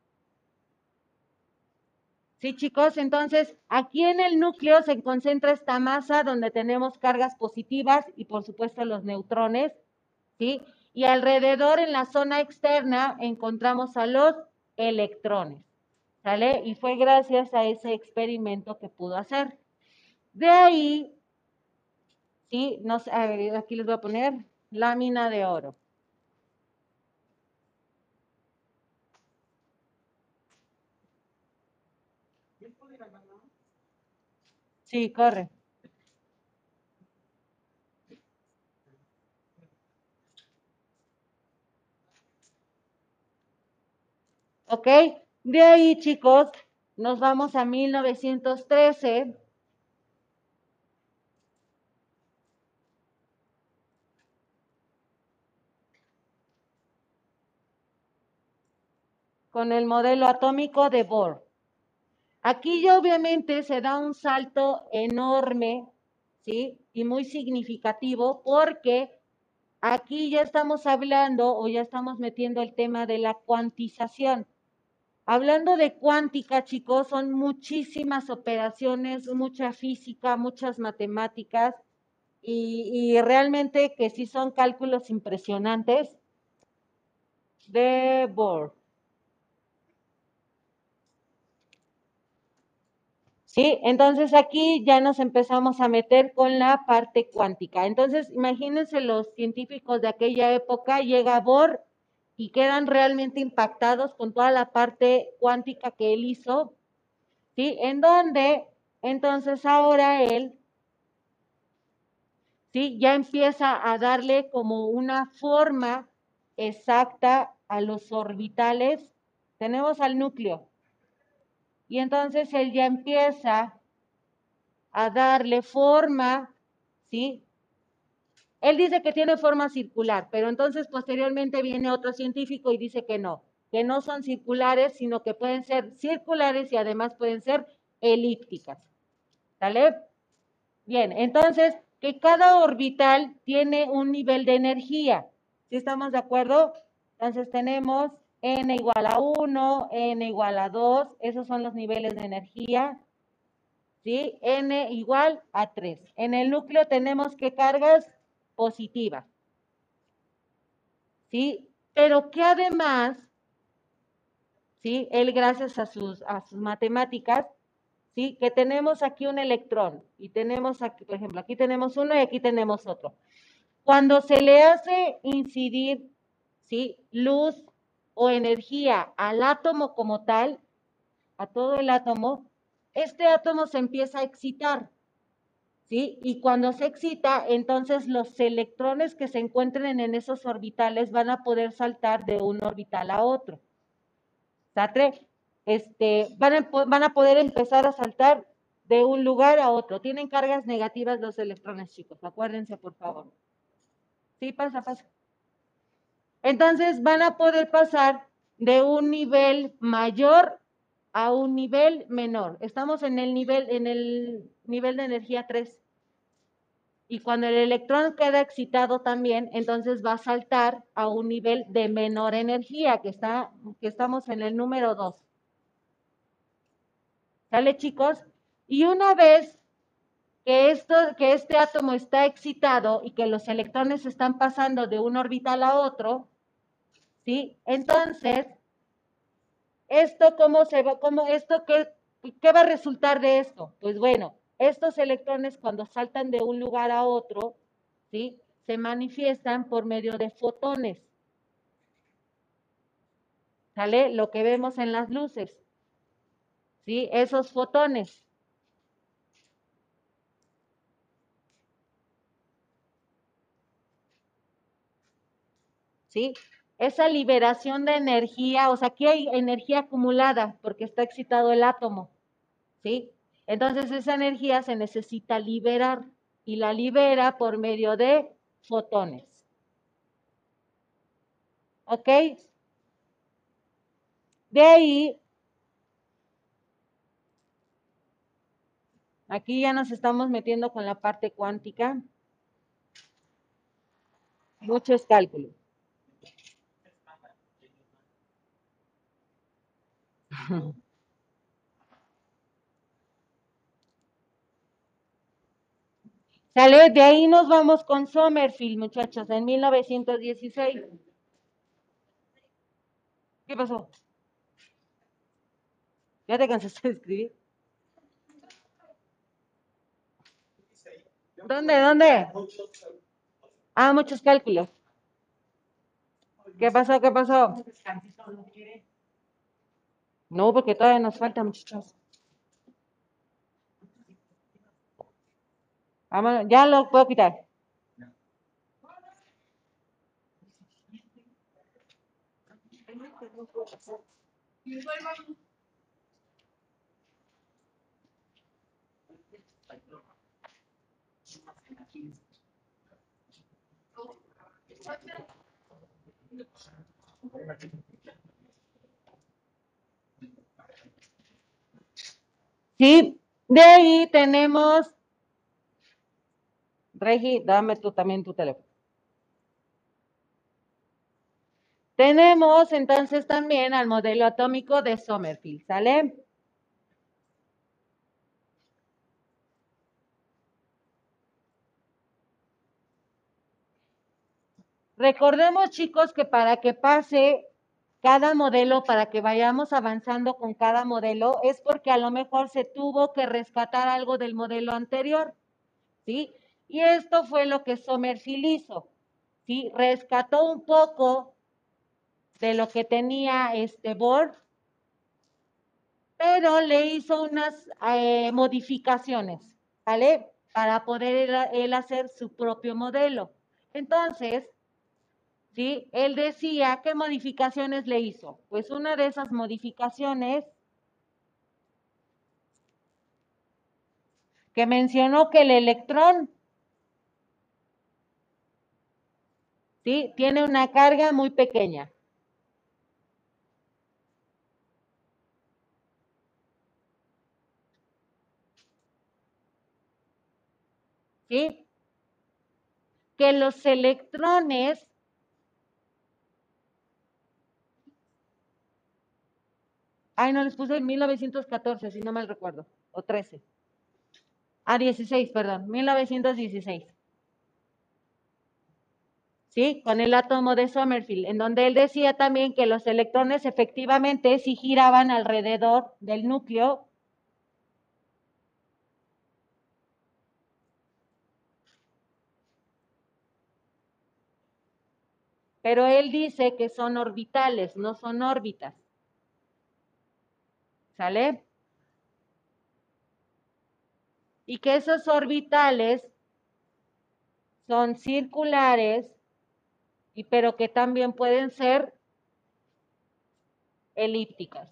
Sí, chicos, entonces aquí en el núcleo se concentra esta masa donde tenemos cargas positivas y por supuesto los neutrones, ¿sí? Y alrededor en la zona externa encontramos a los electrones, ¿sale? Y fue gracias a ese experimento que pudo hacer. De ahí ¿sí? Nos, aquí les voy a poner lámina de oro. Sí, corre. ¿Ok? De ahí, chicos, nos vamos a 1913. Con el modelo atómico de Bohr. Aquí ya obviamente se da un salto enorme, ¿sí? Y muy significativo porque aquí ya estamos hablando o ya estamos metiendo el tema de la cuantización. Hablando de cuántica, chicos, son muchísimas operaciones, mucha física, muchas matemáticas y, y realmente que sí son cálculos impresionantes de Bohr. ¿Sí? Entonces aquí ya nos empezamos a meter con la parte cuántica. Entonces, imagínense los científicos de aquella época, llega Bohr y quedan realmente impactados con toda la parte cuántica que él hizo, ¿sí? En donde, entonces ahora él, ¿sí? Ya empieza a darle como una forma exacta a los orbitales. Tenemos al núcleo, y entonces él ya empieza a darle forma, ¿sí? Él dice que tiene forma circular, pero entonces posteriormente viene otro científico y dice que no, que no son circulares, sino que pueden ser circulares y además pueden ser elípticas. ¿Sale? Bien, entonces que cada orbital tiene un nivel de energía. ¿Sí estamos de acuerdo? Entonces tenemos n igual a 1, n igual a 2, esos son los niveles de energía. ¿Sí? n igual a 3. En el núcleo tenemos que cargas positivas. ¿Sí? Pero que además, ¿sí? Él gracias a sus, a sus matemáticas, ¿sí? Que tenemos aquí un electrón y tenemos aquí, por ejemplo, aquí tenemos uno y aquí tenemos otro. Cuando se le hace incidir, ¿sí? Luz o energía al átomo como tal, a todo el átomo, este átomo se empieza a excitar. ¿sí? Y cuando se excita, entonces los electrones que se encuentren en esos orbitales van a poder saltar de un orbital a otro. ¿Satre? Este, van, a, van a poder empezar a saltar de un lugar a otro. Tienen cargas negativas los electrones, chicos. Acuérdense, por favor. Sí, pasa, pasa. Entonces van a poder pasar de un nivel mayor a un nivel menor. Estamos en el nivel, en el nivel de energía 3. Y cuando el electrón queda excitado también, entonces va a saltar a un nivel de menor energía, que, está, que estamos en el número 2. ¿Sale, chicos? Y una vez que, esto, que este átomo está excitado y que los electrones están pasando de un orbital a otro, ¿sí? Entonces, ¿esto cómo se va, cómo, esto qué, qué va a resultar de esto? Pues bueno, estos electrones cuando saltan de un lugar a otro, ¿sí? Se manifiestan por medio de fotones. ¿Sale? Lo que vemos en las luces. ¿Sí? Esos fotones. ¿Sí? Esa liberación de energía, o sea, aquí hay energía acumulada porque está excitado el átomo. ¿Sí? Entonces esa energía se necesita liberar y la libera por medio de fotones. ¿Ok? De ahí, aquí ya nos estamos metiendo con la parte cuántica. Muchos cálculos. Sale, de ahí nos vamos con Sommerfield, muchachos, en 1916. ¿Qué pasó? ¿Ya te cansaste de escribir? ¿Dónde? ¿Dónde? Ah, muchos cálculos. ¿Qué pasó? ¿Qué pasó? No, porque todavía nos falta, muchachos. Vámonos, ya lo puedo quitar. Sí, de ahí tenemos. Regi, dame tú también tu teléfono. Tenemos entonces también al modelo atómico de Sommerfield, ¿sale? Recordemos, chicos, que para que pase cada modelo, para que vayamos avanzando con cada modelo, es porque a lo mejor se tuvo que rescatar algo del modelo anterior, ¿sí? Y esto fue lo que Sommerfield hizo, ¿sí? Rescató un poco de lo que tenía este Bohr, pero le hizo unas eh, modificaciones, ¿vale? Para poder él hacer su propio modelo. Entonces, ¿sí? Él decía, ¿qué modificaciones le hizo? Pues una de esas modificaciones que mencionó que el electrón, ¿sí? Tiene una carga muy pequeña. ¿Sí? Que los electrones Ay, no, les puse en 1914, si no mal recuerdo, o 13. Ah, 16, perdón, 1916. ¿Sí? Con el átomo de Sommerfield, en donde él decía también que los electrones efectivamente sí giraban alrededor del núcleo. Pero él dice que son orbitales, no son órbitas. ¿Sale? y que esos orbitales son circulares, y pero que también pueden ser elípticas.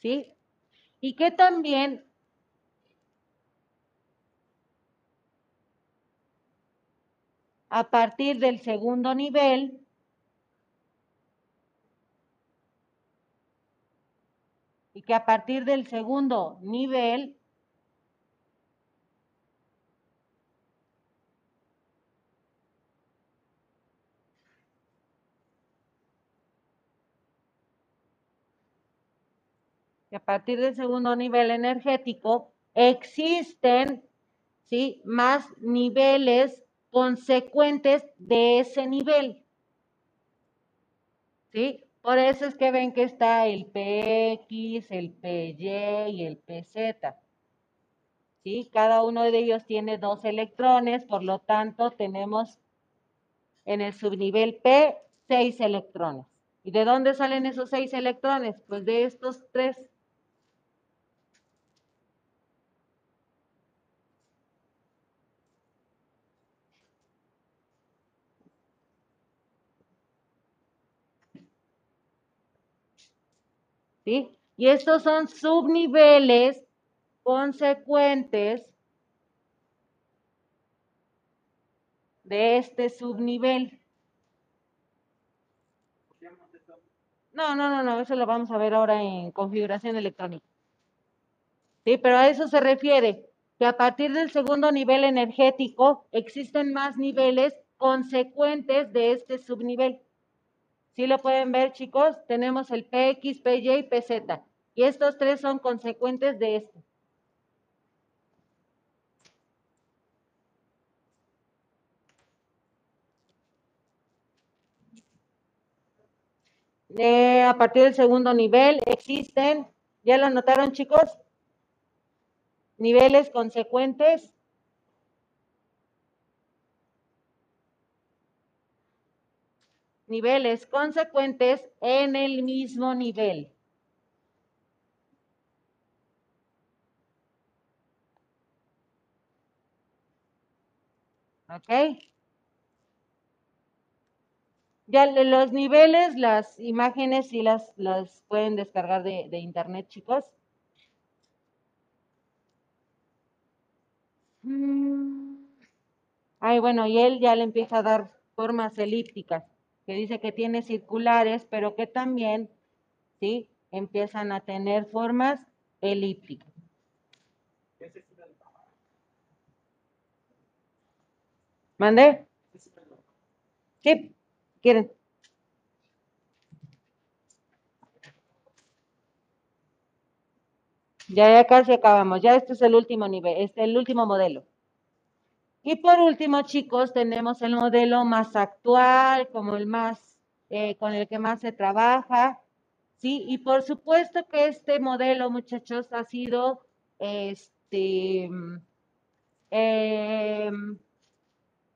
¿Sí? Y que también a partir del segundo nivel y que a partir del segundo nivel que a partir del segundo nivel energético existen ¿sí? más niveles consecuentes de ese nivel. ¿Sí? Por eso es que ven que está el PX, el PY y el PZ. ¿Sí? Cada uno de ellos tiene dos electrones, por lo tanto tenemos en el subnivel P seis electrones. ¿Y de dónde salen esos seis electrones? Pues de estos tres. ¿Sí? Y estos son subniveles consecuentes de este subnivel. No, no, no, no, eso lo vamos a ver ahora en configuración electrónica. Sí, pero a eso se refiere, que a partir del segundo nivel energético existen más niveles consecuentes de este subnivel. ¿Sí lo pueden ver, chicos? Tenemos el PX, PY y PZ. Y estos tres son consecuentes de este. Eh, a partir del segundo nivel existen, ¿ya lo notaron chicos? Niveles consecuentes. Niveles consecuentes en el mismo nivel. ¿Ok? Ya los niveles, las imágenes sí las, las pueden descargar de, de internet, chicos. Mm. Ay, bueno, y él ya le empieza a dar formas elípticas, que dice que tiene circulares, pero que también, ¿sí? Empiezan a tener formas elípticas. ¿Mande? Sí, quieren. Ya, ya casi acabamos. Ya este es el último nivel, este es el último modelo. Y por último, chicos, tenemos el modelo más actual, como el más, eh, con el que más se trabaja, ¿sí? Y por supuesto que este modelo, muchachos, ha sido, este, em,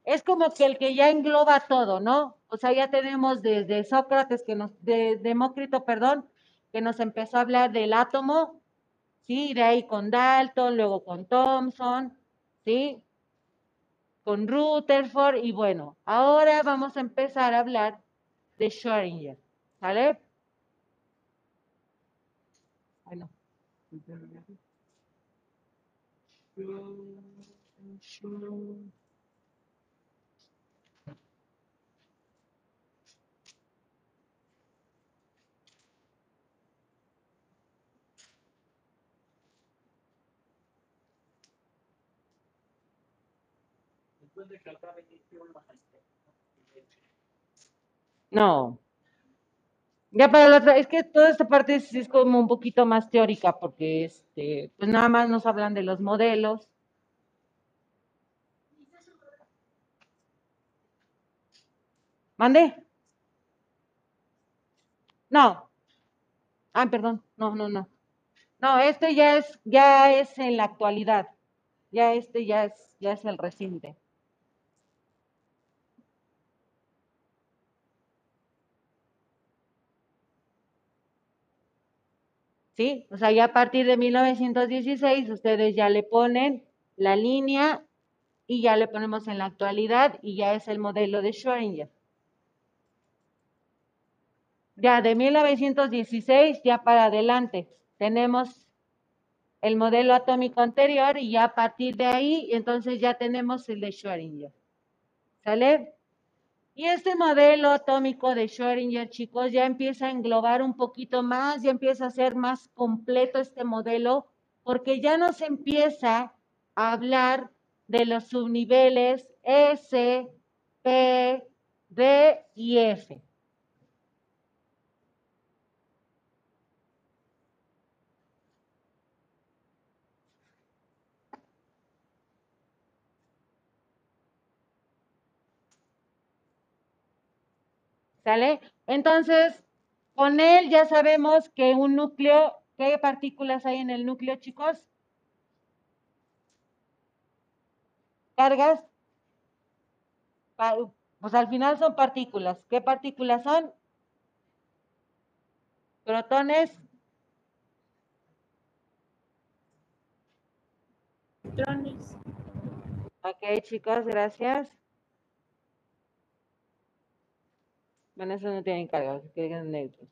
es como que el que ya engloba todo, ¿no? O sea, ya tenemos desde Sócrates, que nos, de Demócrito, perdón, que nos empezó a hablar del átomo, ¿sí? De ahí con Dalton, luego con Thomson, ¿sí? Con Rutherford, y bueno, ahora vamos a empezar a hablar de Schrödinger, ¿sale? Bueno. Después de que acabe este uno más No. Ya para la otra, es que toda esta parte es como un poquito más teórica, porque este, pues nada más nos hablan de los modelos. ¿Mande? No. Ah, perdón. No, no, no. No, este ya es, ya es en la actualidad. Ya este ya es, ya es el reciente. ¿Sí? O sea, ya a partir de 1916 ustedes ya le ponen la línea y ya le ponemos en la actualidad y ya es el modelo de Schrödinger. Ya de 1916 ya para adelante tenemos el modelo atómico anterior y ya a partir de ahí entonces ya tenemos el de Schrödinger. ¿Sale? Y este modelo atómico de Schrödinger, chicos, ya empieza a englobar un poquito más, ya empieza a ser más completo este modelo, porque ya nos empieza a hablar de los subniveles S, P, D y F. ¿Sale? Entonces, con él ya sabemos que un núcleo, ¿qué partículas hay en el núcleo, chicos? Cargas. Pues al final son partículas. ¿Qué partículas son? Protones, Electrones. Ok, chicos, gracias. Bueno, eso no tienen carga, así que quedan neutros.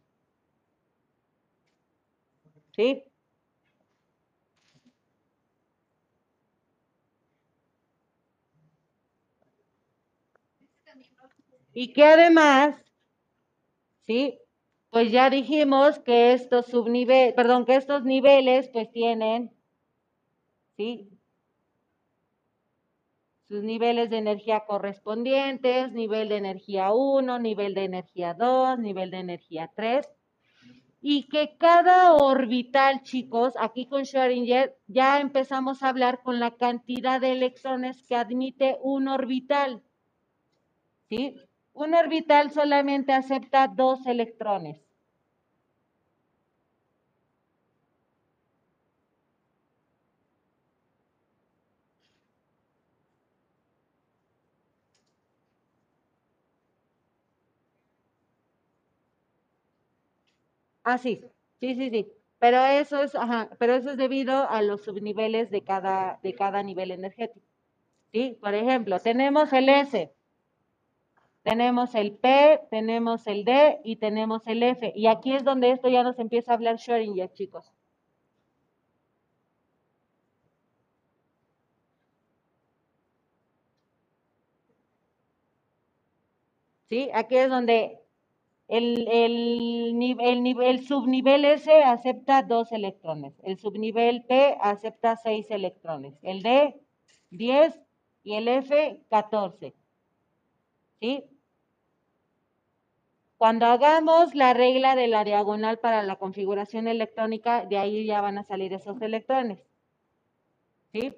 ¿Sí? Y que además, ¿sí? Pues ya dijimos que estos subniveles, perdón, que estos niveles pues tienen, ¿sí? Niveles de energía correspondientes, nivel de energía 1, nivel de energía 2, nivel de energía 3, y que cada orbital, chicos, aquí con Schrödinger ya empezamos a hablar con la cantidad de electrones que admite un orbital. ¿Sí? Un orbital solamente acepta dos electrones. Ah, sí, sí, sí, sí. Pero eso es, ajá, pero eso es debido a los subniveles de cada, de cada nivel energético. ¿Sí? Por ejemplo, tenemos el S, tenemos el P, tenemos el D y tenemos el F. Y aquí es donde esto ya nos empieza a hablar Schrödinger, chicos. ¿Sí? Aquí es donde el, el, el el subnivel S acepta dos electrones, el subnivel P acepta seis electrones, el D 10 y el F 14. ¿Sí? Cuando hagamos la regla de la diagonal para la configuración electrónica, de ahí ya van a salir esos electrones. ¿Sí?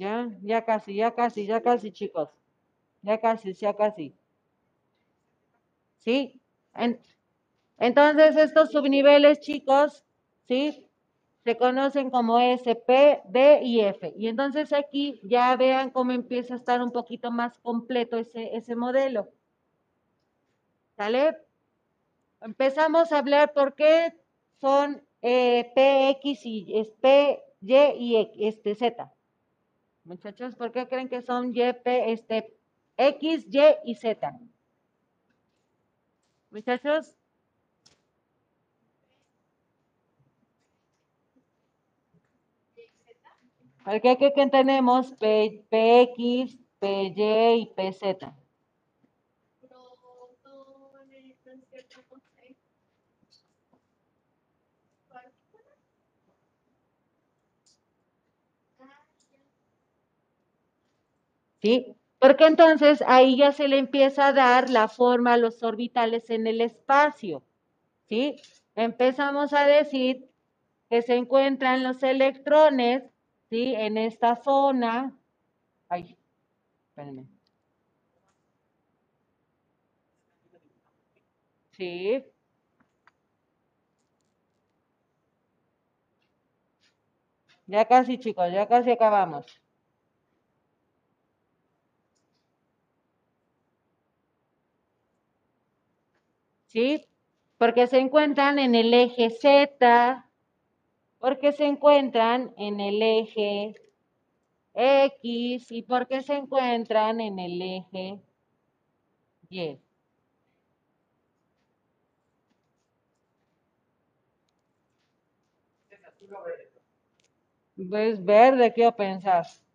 Ya, ya casi, ya casi, ya casi, chicos. Ya casi, ya casi. ¿Sí? En- entonces, estos subniveles, chicos, ¿sí? Se conocen como S, P, D y F. Y entonces aquí ya vean cómo empieza a estar un poquito más completo ese, ese modelo. ¿Sale? Empezamos a hablar por qué son eh, PX y es P, Y y este, Z. Muchachos, ¿por qué creen que son Y, P, este, X, Y y Z? Muchachos, porque aquí que tenemos P, PX, PY y PZ. Protones, no es cierto, no sé. Partículas. Ah, ya. ¿Sí? Porque entonces ahí ya se le empieza a dar la forma a los orbitales en el espacio. ¿Sí? Empezamos a decir que se encuentran los electrones, ¿sí? En esta zona. Ay, espérenme. Sí. Ya casi, chicos, ya casi acabamos. ¿Sí? Porque se encuentran en el eje Z, porque se encuentran en el eje X y porque se encuentran en el eje Y. ¿Ves verde? ¿Qué pensás?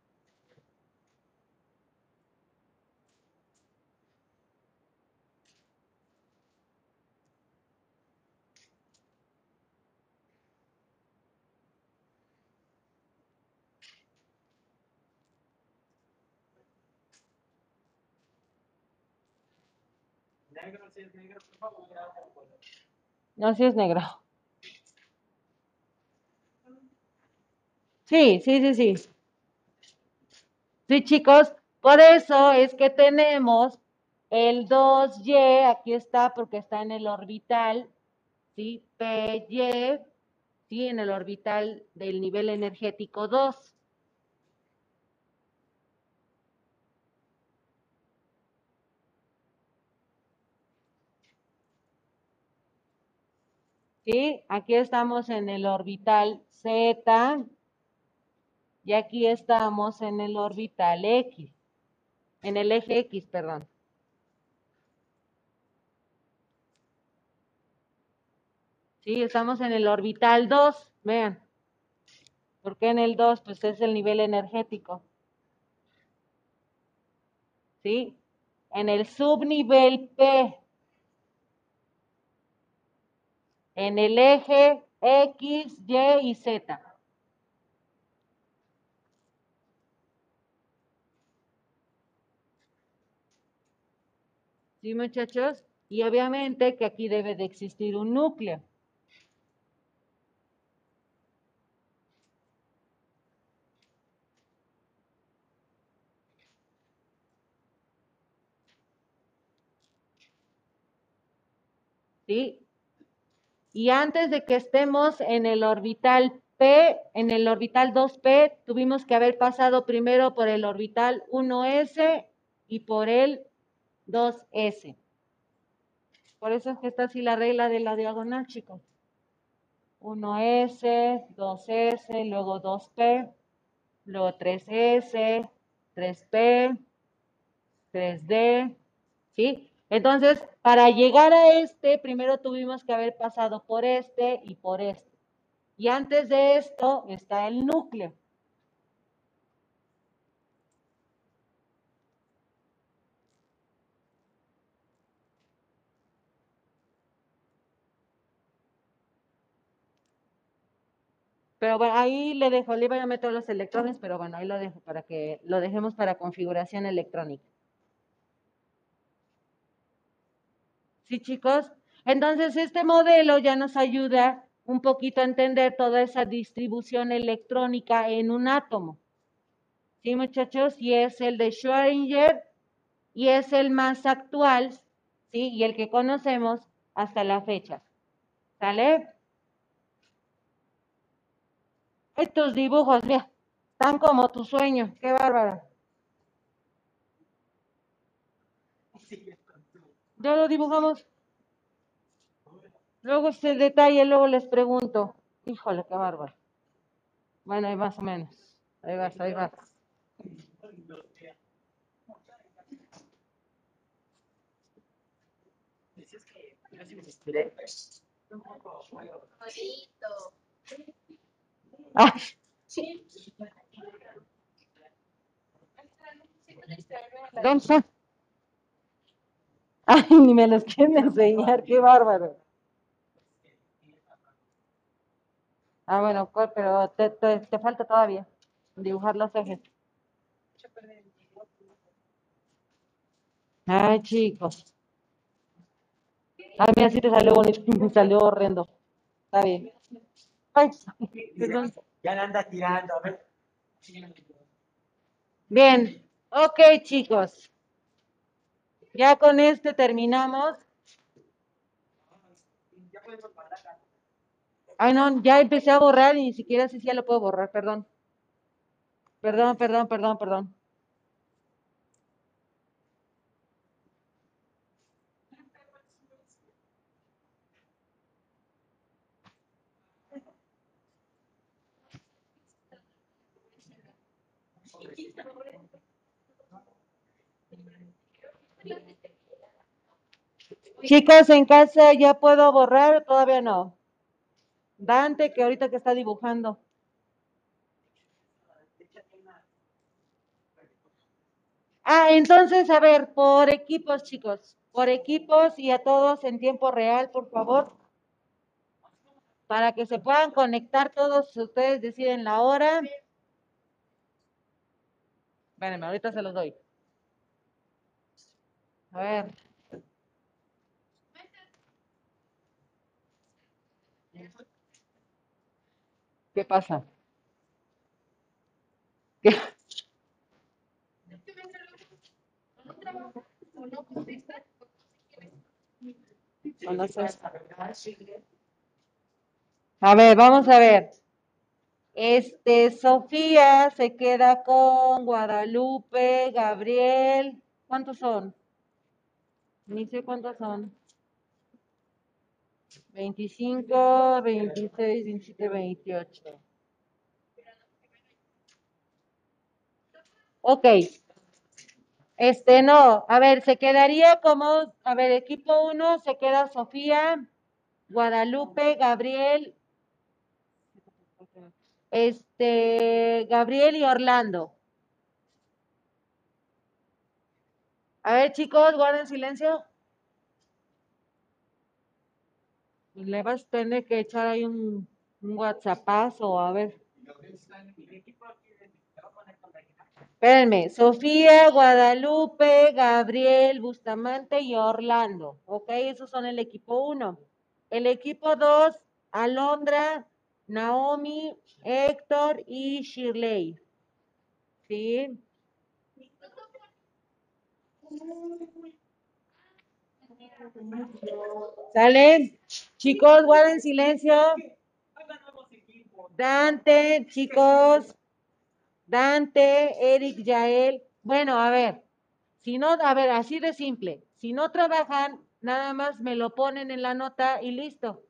Si. No, sí es negro. Sí, sí, sí, sí. Sí, chicos, por eso es que tenemos el 2Y, aquí está porque está en el orbital, ¿sí? PY, ¿sí? En el orbital del nivel energético 2. ¿Sí? Aquí estamos en el orbital Z y aquí estamos en el orbital X, en el eje X, perdón. Sí, estamos en el orbital 2, vean. ¿Por qué en el 2? Pues es el nivel energético. ¿Sí? En el subnivel P, en el eje X, Y y Z. ¿Sí, muchachos? Y obviamente que aquí debe de existir un núcleo. ¿Sí? Y antes de que estemos en el orbital P, en el orbital 2P, tuvimos que haber pasado primero por el orbital 1S y por el 2S. Por eso es que está así la regla de la diagonal, chicos. 1S, 2S, luego 2P, luego 3S, 3P, 3D, ¿sí? Entonces, para llegar a este, primero tuvimos que haber pasado por este y por este. Y antes de esto está el núcleo. Pero bueno, ahí le dejo, le iba a meter los electrones, pero bueno, ahí lo dejo para que lo dejemos para configuración electrónica. ¿Sí, chicos? Entonces, este modelo ya nos ayuda un poquito a entender toda esa distribución electrónica en un átomo. ¿Sí, muchachos? Y es el de Schrödinger y es el más actual, ¿sí? Y el que conocemos hasta la fecha. ¿Sale? Estos dibujos, mira, están como tu sueño. Qué bárbaro. Ya lo dibujamos. Luego ese detalle, luego les pregunto. Híjole, qué bárbaro. Bueno, ahí más o menos. Ahí vas, ahí vas. Ah, Sí. ¿Dónde está? Ay, ni me los quieren enseñar, qué bárbaro. Ah, bueno, pero te, te, te falta todavía dibujar los ejes. Ay, chicos. Ay, mira, sí te salió bonito, me salió horrendo. Está bien. Ay. Ya la anda tirando, a ver. Bien, ok, chicos. Ya con este terminamos. Ya podemos. Ay, no, ya empecé a borrar y ni siquiera sé si ya lo puedo borrar, perdón. Perdón, perdón, perdón, perdón. Chicos, en casa ya puedo borrar, todavía no. Dante, que ahorita que está dibujando. Ah, entonces, a ver, por equipos, chicos, por equipos y a todos en tiempo real, por favor, para que se puedan conectar todos, ustedes deciden la hora. Espérenme, ahorita se los doy. A ver. ¿Qué pasa? ¿Qué? A ver, vamos a ver. Este, Sofía se queda con Guadalupe, Gabriel. ¿Cuántos son? Ni sé cuántos son. 25, 26, 27, 28. Ok. Este, no, a ver, se quedaría como, a ver, equipo 1 se queda Sofía, Guadalupe, Gabriel, este, Gabriel y Orlando. A ver, chicos, guarden silencio. Le vas a tener que echar ahí un, un WhatsAppazo, a ver. Espérenme, Sofía, Guadalupe, Gabriel, Bustamante y Orlando. Ok, esos son el equipo 1. El equipo 2, Alondra, Naomi, Héctor y Shirley. ¿Sí? ¿Sale? Chicos, guarden silencio. Dante, chicos. Dante, Eric, Yael. Bueno, a ver. Si no, a ver, así de simple. Si no trabajan, nada más me lo ponen en la nota y listo.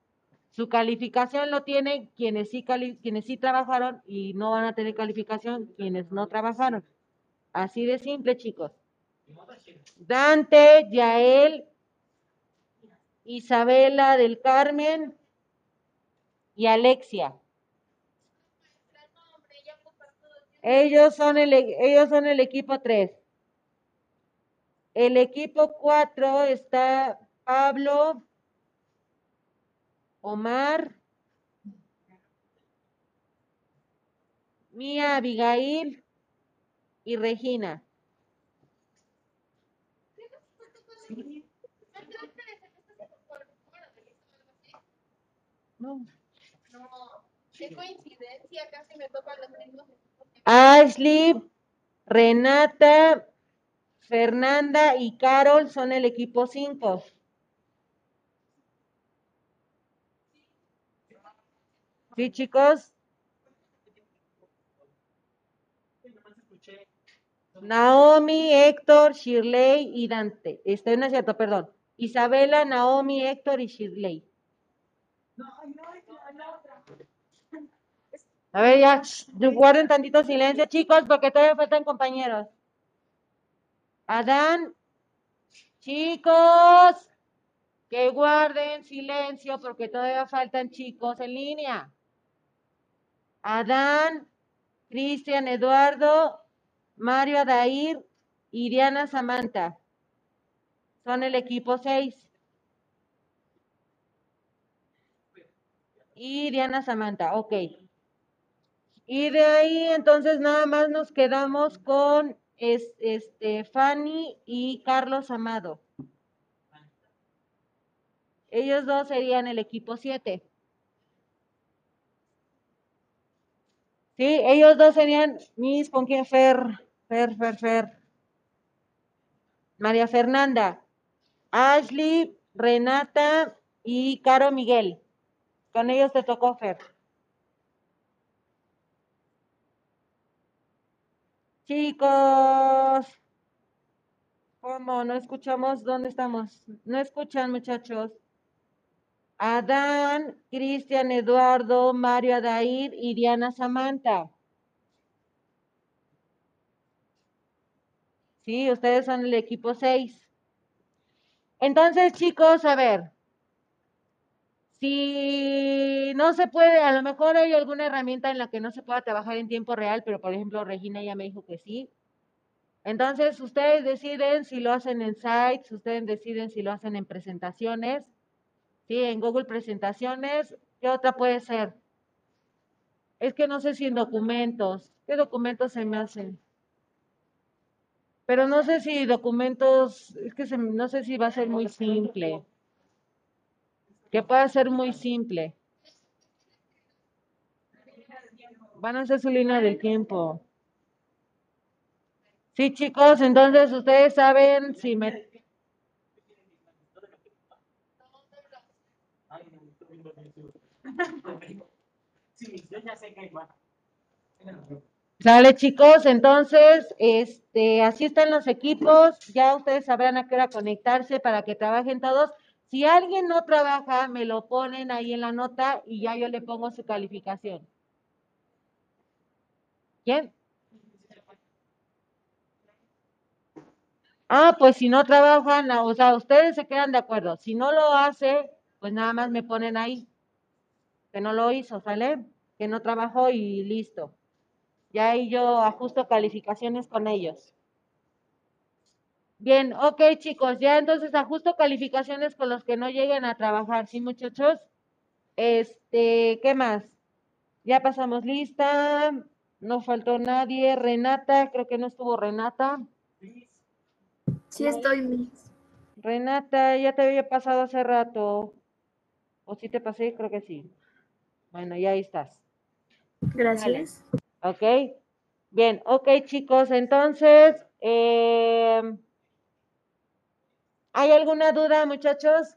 Su calificación lo tienen quienes sí, cali quienes sí trabajaron y no van a tener calificación quienes no trabajaron. Así de simple, chicos. Dante, Yael, Isabela del Carmen y Alexia. Ellos son el, ellos son el equipo 3. El equipo 4 está Pablo, Omar, Mía Abigail y Regina. No. No, qué coincidencia, casi me tocan los mismos. Ashley, Renata, Fernanda y Carol son el equipo 5. ¿Sí, chicos? Naomi, Héctor, Shirley y Dante. Este no es cierto, perdón. Isabela, Naomi, Héctor y Shirley. A ver, ya, guarden tantito silencio, chicos, porque todavía faltan compañeros. Adán, chicos, que guarden silencio porque todavía faltan chicos en línea. Adán, Cristian Eduardo, Mario Adair y Diana Samantha. Son el equipo 6. Y Diana Samantha, ok. Y de ahí entonces nada más nos quedamos con es, este, Fanny y Carlos Amado. Ellos dos serían el equipo 7. Sí, ellos dos serían mis, ¿con quién? Fer, Fer, Fer, Fer. María Fernanda, Ashley, Renata y Caro Miguel. Con ellos te tocó Fer. Chicos, ¿cómo? No escuchamos, ¿dónde estamos? No escuchan, muchachos. Adán, Cristian Eduardo, Mario Adair y Diana Samantha. Sí, ustedes son el equipo 6. Entonces, chicos, a ver. Si no se puede, a lo mejor hay alguna herramienta en la que no se pueda trabajar en tiempo real, pero por ejemplo, Regina ya me dijo que sí. Entonces, ustedes deciden si lo hacen en sites, ustedes deciden si lo hacen en presentaciones, ¿sí? En Google Presentaciones, ¿qué otra puede ser? Es que no sé si en documentos, ¿qué documentos se me hacen? Pero no sé si documentos, es que no sé si va a ser muy simple. Que pueda ser muy simple. Van a hacer su línea del tiempo. Sí, chicos, entonces ustedes saben si me... Sale, chicos, entonces, este, así están los equipos, ya ustedes sabrán a qué hora conectarse para que trabajen todos. Si alguien no trabaja, me lo ponen ahí en la nota y ya yo le pongo su calificación. ¿Quién? Ah, pues si no trabajan, o sea, ustedes se quedan de acuerdo. Si no lo hace, pues nada más me ponen ahí. Que no lo hizo, ¿sale? Que no trabajó y listo. Ya ahí yo ajusto calificaciones con ellos. Bien, ok chicos, ya entonces ajusto calificaciones con los que no lleguen a trabajar, ¿sí muchachos? Este, ¿qué más? Ya pasamos lista, no faltó nadie, Renata, creo que no estuvo Renata. Sí estoy, Miss. Renata, ya te había pasado hace rato. ¿O sí te pasé? Creo que sí. Bueno, ya ahí estás. Gracias. ¿Ok? Bien, ok chicos, entonces, eh, ¿hay alguna duda muchachos?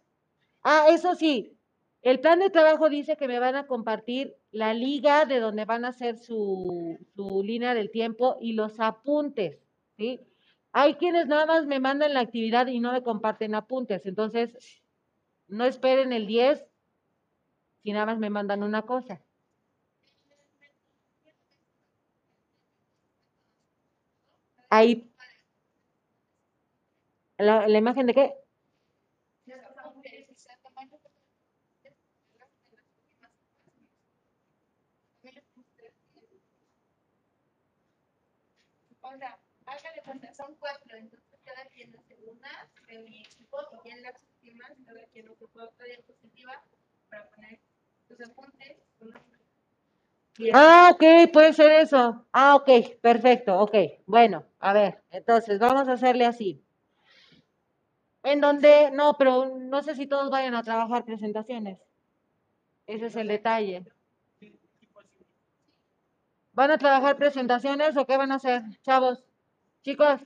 Ah, eso sí, el plan de trabajo dice que me van a compartir la liga de donde van a hacer su, su línea del tiempo y los apuntes, ¿sí? Hay quienes nada más me mandan la actividad y no me comparten apuntes, entonces no esperen el 10 si nada más me mandan una cosa. Ahí. ¿La, la imagen de qué? O sea, hágale cuenta, son cuatro, entonces cada quien hace una de mi equipo y ya en las últimas cada quien ocupa otra diapositiva para poner sus apuntes. su nombre. Y así. Ah, ok, puede ser eso. Ah, ok, perfecto, ok. Bueno, a ver, entonces vamos a hacerle así. En donde, no, pero no sé si todos vayan a trabajar presentaciones. Ese es el detalle. ¿Van a trabajar presentaciones o qué van a hacer, chavos? Chicos.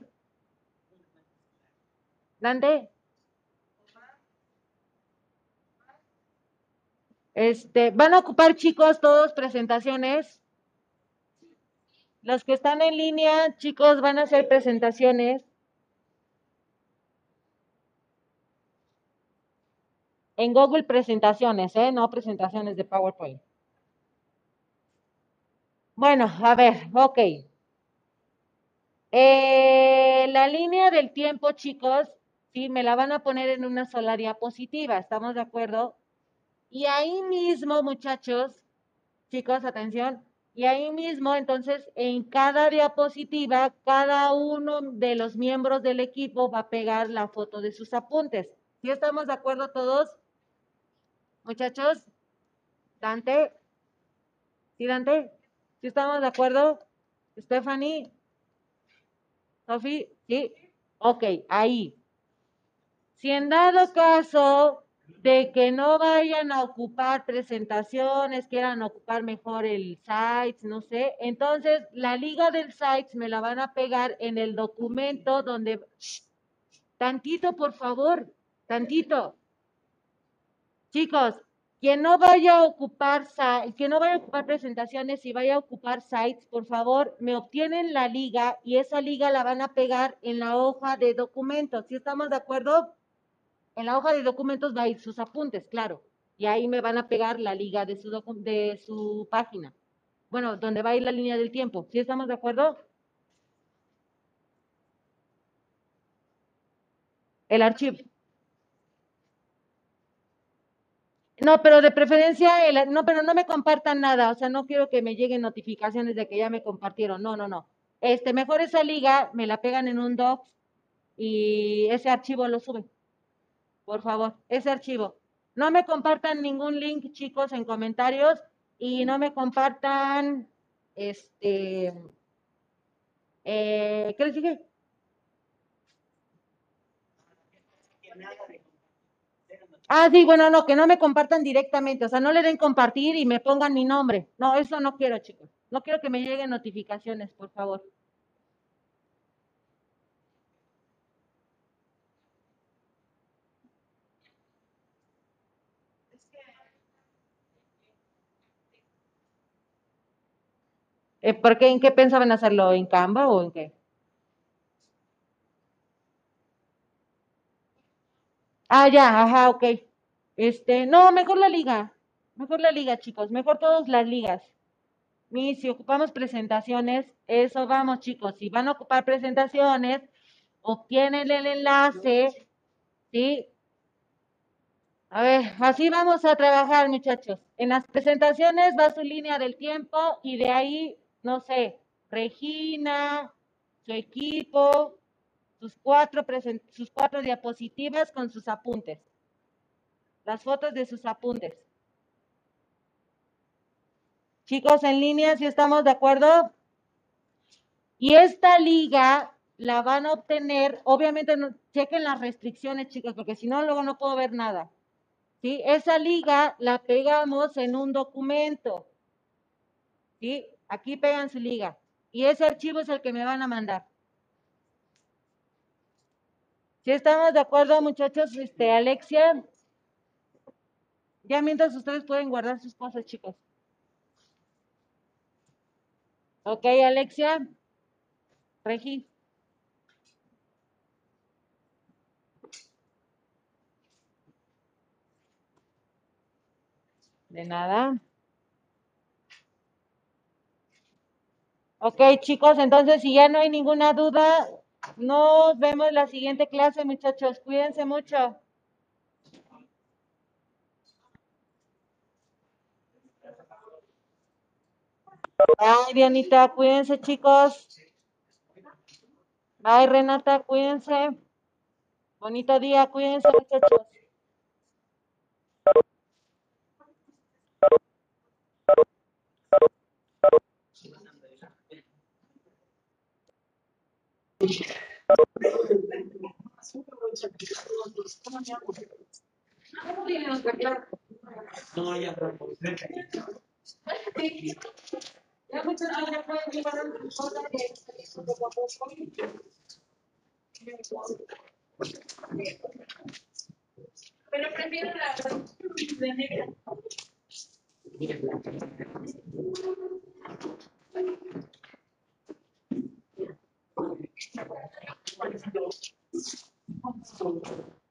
Dante. Este, ¿van a ocupar chicos todos presentaciones? Los que están en línea, chicos, van a hacer presentaciones. En Google presentaciones, ¿eh? No presentaciones de PowerPoint. Bueno, a ver, ok. Eh, la línea del tiempo, chicos, sí, me la van a poner en una sola diapositiva, ¿estamos de acuerdo? Y ahí mismo, muchachos, chicos, atención, y ahí mismo, entonces, en cada diapositiva, cada uno de los miembros del equipo va a pegar la foto de sus apuntes. ¿Sí estamos de acuerdo todos? Muchachos, Dante, ¿sí, Dante? ¿Sí estamos de acuerdo? Stephanie, Sofi, ¿sí? Ok, ahí. Si en dado caso de que no vayan a ocupar presentaciones, quieran ocupar mejor el Sites, no sé, entonces la liga del Sites me la van a pegar en el documento donde... Shh, tantito, por favor, tantito. Chicos, quien no vaya a ocupar, si- quien no vaya a ocupar presentaciones y vaya a ocupar sites, por favor, me obtienen la liga y esa liga la van a pegar en la hoja de documentos. ¿Sí estamos de acuerdo? En la hoja de documentos va a ir sus apuntes, claro. Y ahí me van a pegar la liga de su, de su página. Bueno, donde va a ir la línea del tiempo. ¿Sí estamos de acuerdo? el archivo. No, pero de preferencia, no, pero no me compartan nada, o sea, no quiero que me lleguen notificaciones de que ya me compartieron, no, no, no. Este, mejor esa liga me la pegan en un docs y ese archivo lo suben. Por favor, ese archivo. No me compartan ningún link, chicos, en comentarios y no me compartan, este, eh, ¿qué les dije? Ah, sí, bueno, no, que no me compartan directamente, o sea, no le den compartir y me pongan mi nombre. No, eso no quiero, chicos. No quiero que me lleguen notificaciones, por favor. Eh, ¿por qué, ¿En qué pensaban hacerlo? ¿En Canva o en qué? Ah, ya, ajá, ok. Este, no, mejor la liga. Mejor la liga, chicos. Mejor todas las ligas. Y si ocupamos presentaciones, eso vamos, chicos. Si van a ocupar presentaciones, obtienen el enlace, ¿sí? A ver, así vamos a trabajar, muchachos. En las presentaciones va su línea del tiempo y de ahí, no sé, Regina, su equipo, sus cuatro, sus cuatro diapositivas con sus apuntes. Las fotos de sus apuntes. Chicos, en línea, si estamos de acuerdo. Y esta liga la van a obtener, obviamente, no, chequen las restricciones, chicos, porque si no, luego no puedo ver nada. ¿Sí? Esa liga la pegamos en un documento. ¿Sí? Aquí pegan su liga. Y ese archivo es el que me van a mandar. Si estamos de acuerdo, muchachos, este, Alexia. Ya mientras ustedes pueden guardar sus cosas, chicos. Ok, Alexia. Regi. De nada. Ok, chicos, entonces si ya no hay ninguna duda, nos vemos la siguiente clase, muchachos. Cuídense mucho. Bye, Dianita, cuídense, chicos. Bye, Renata, cuídense. Bonito día, cuídense, muchachos. No, ya. Muchachos, ya Pero prefiero la de negra. Thank you.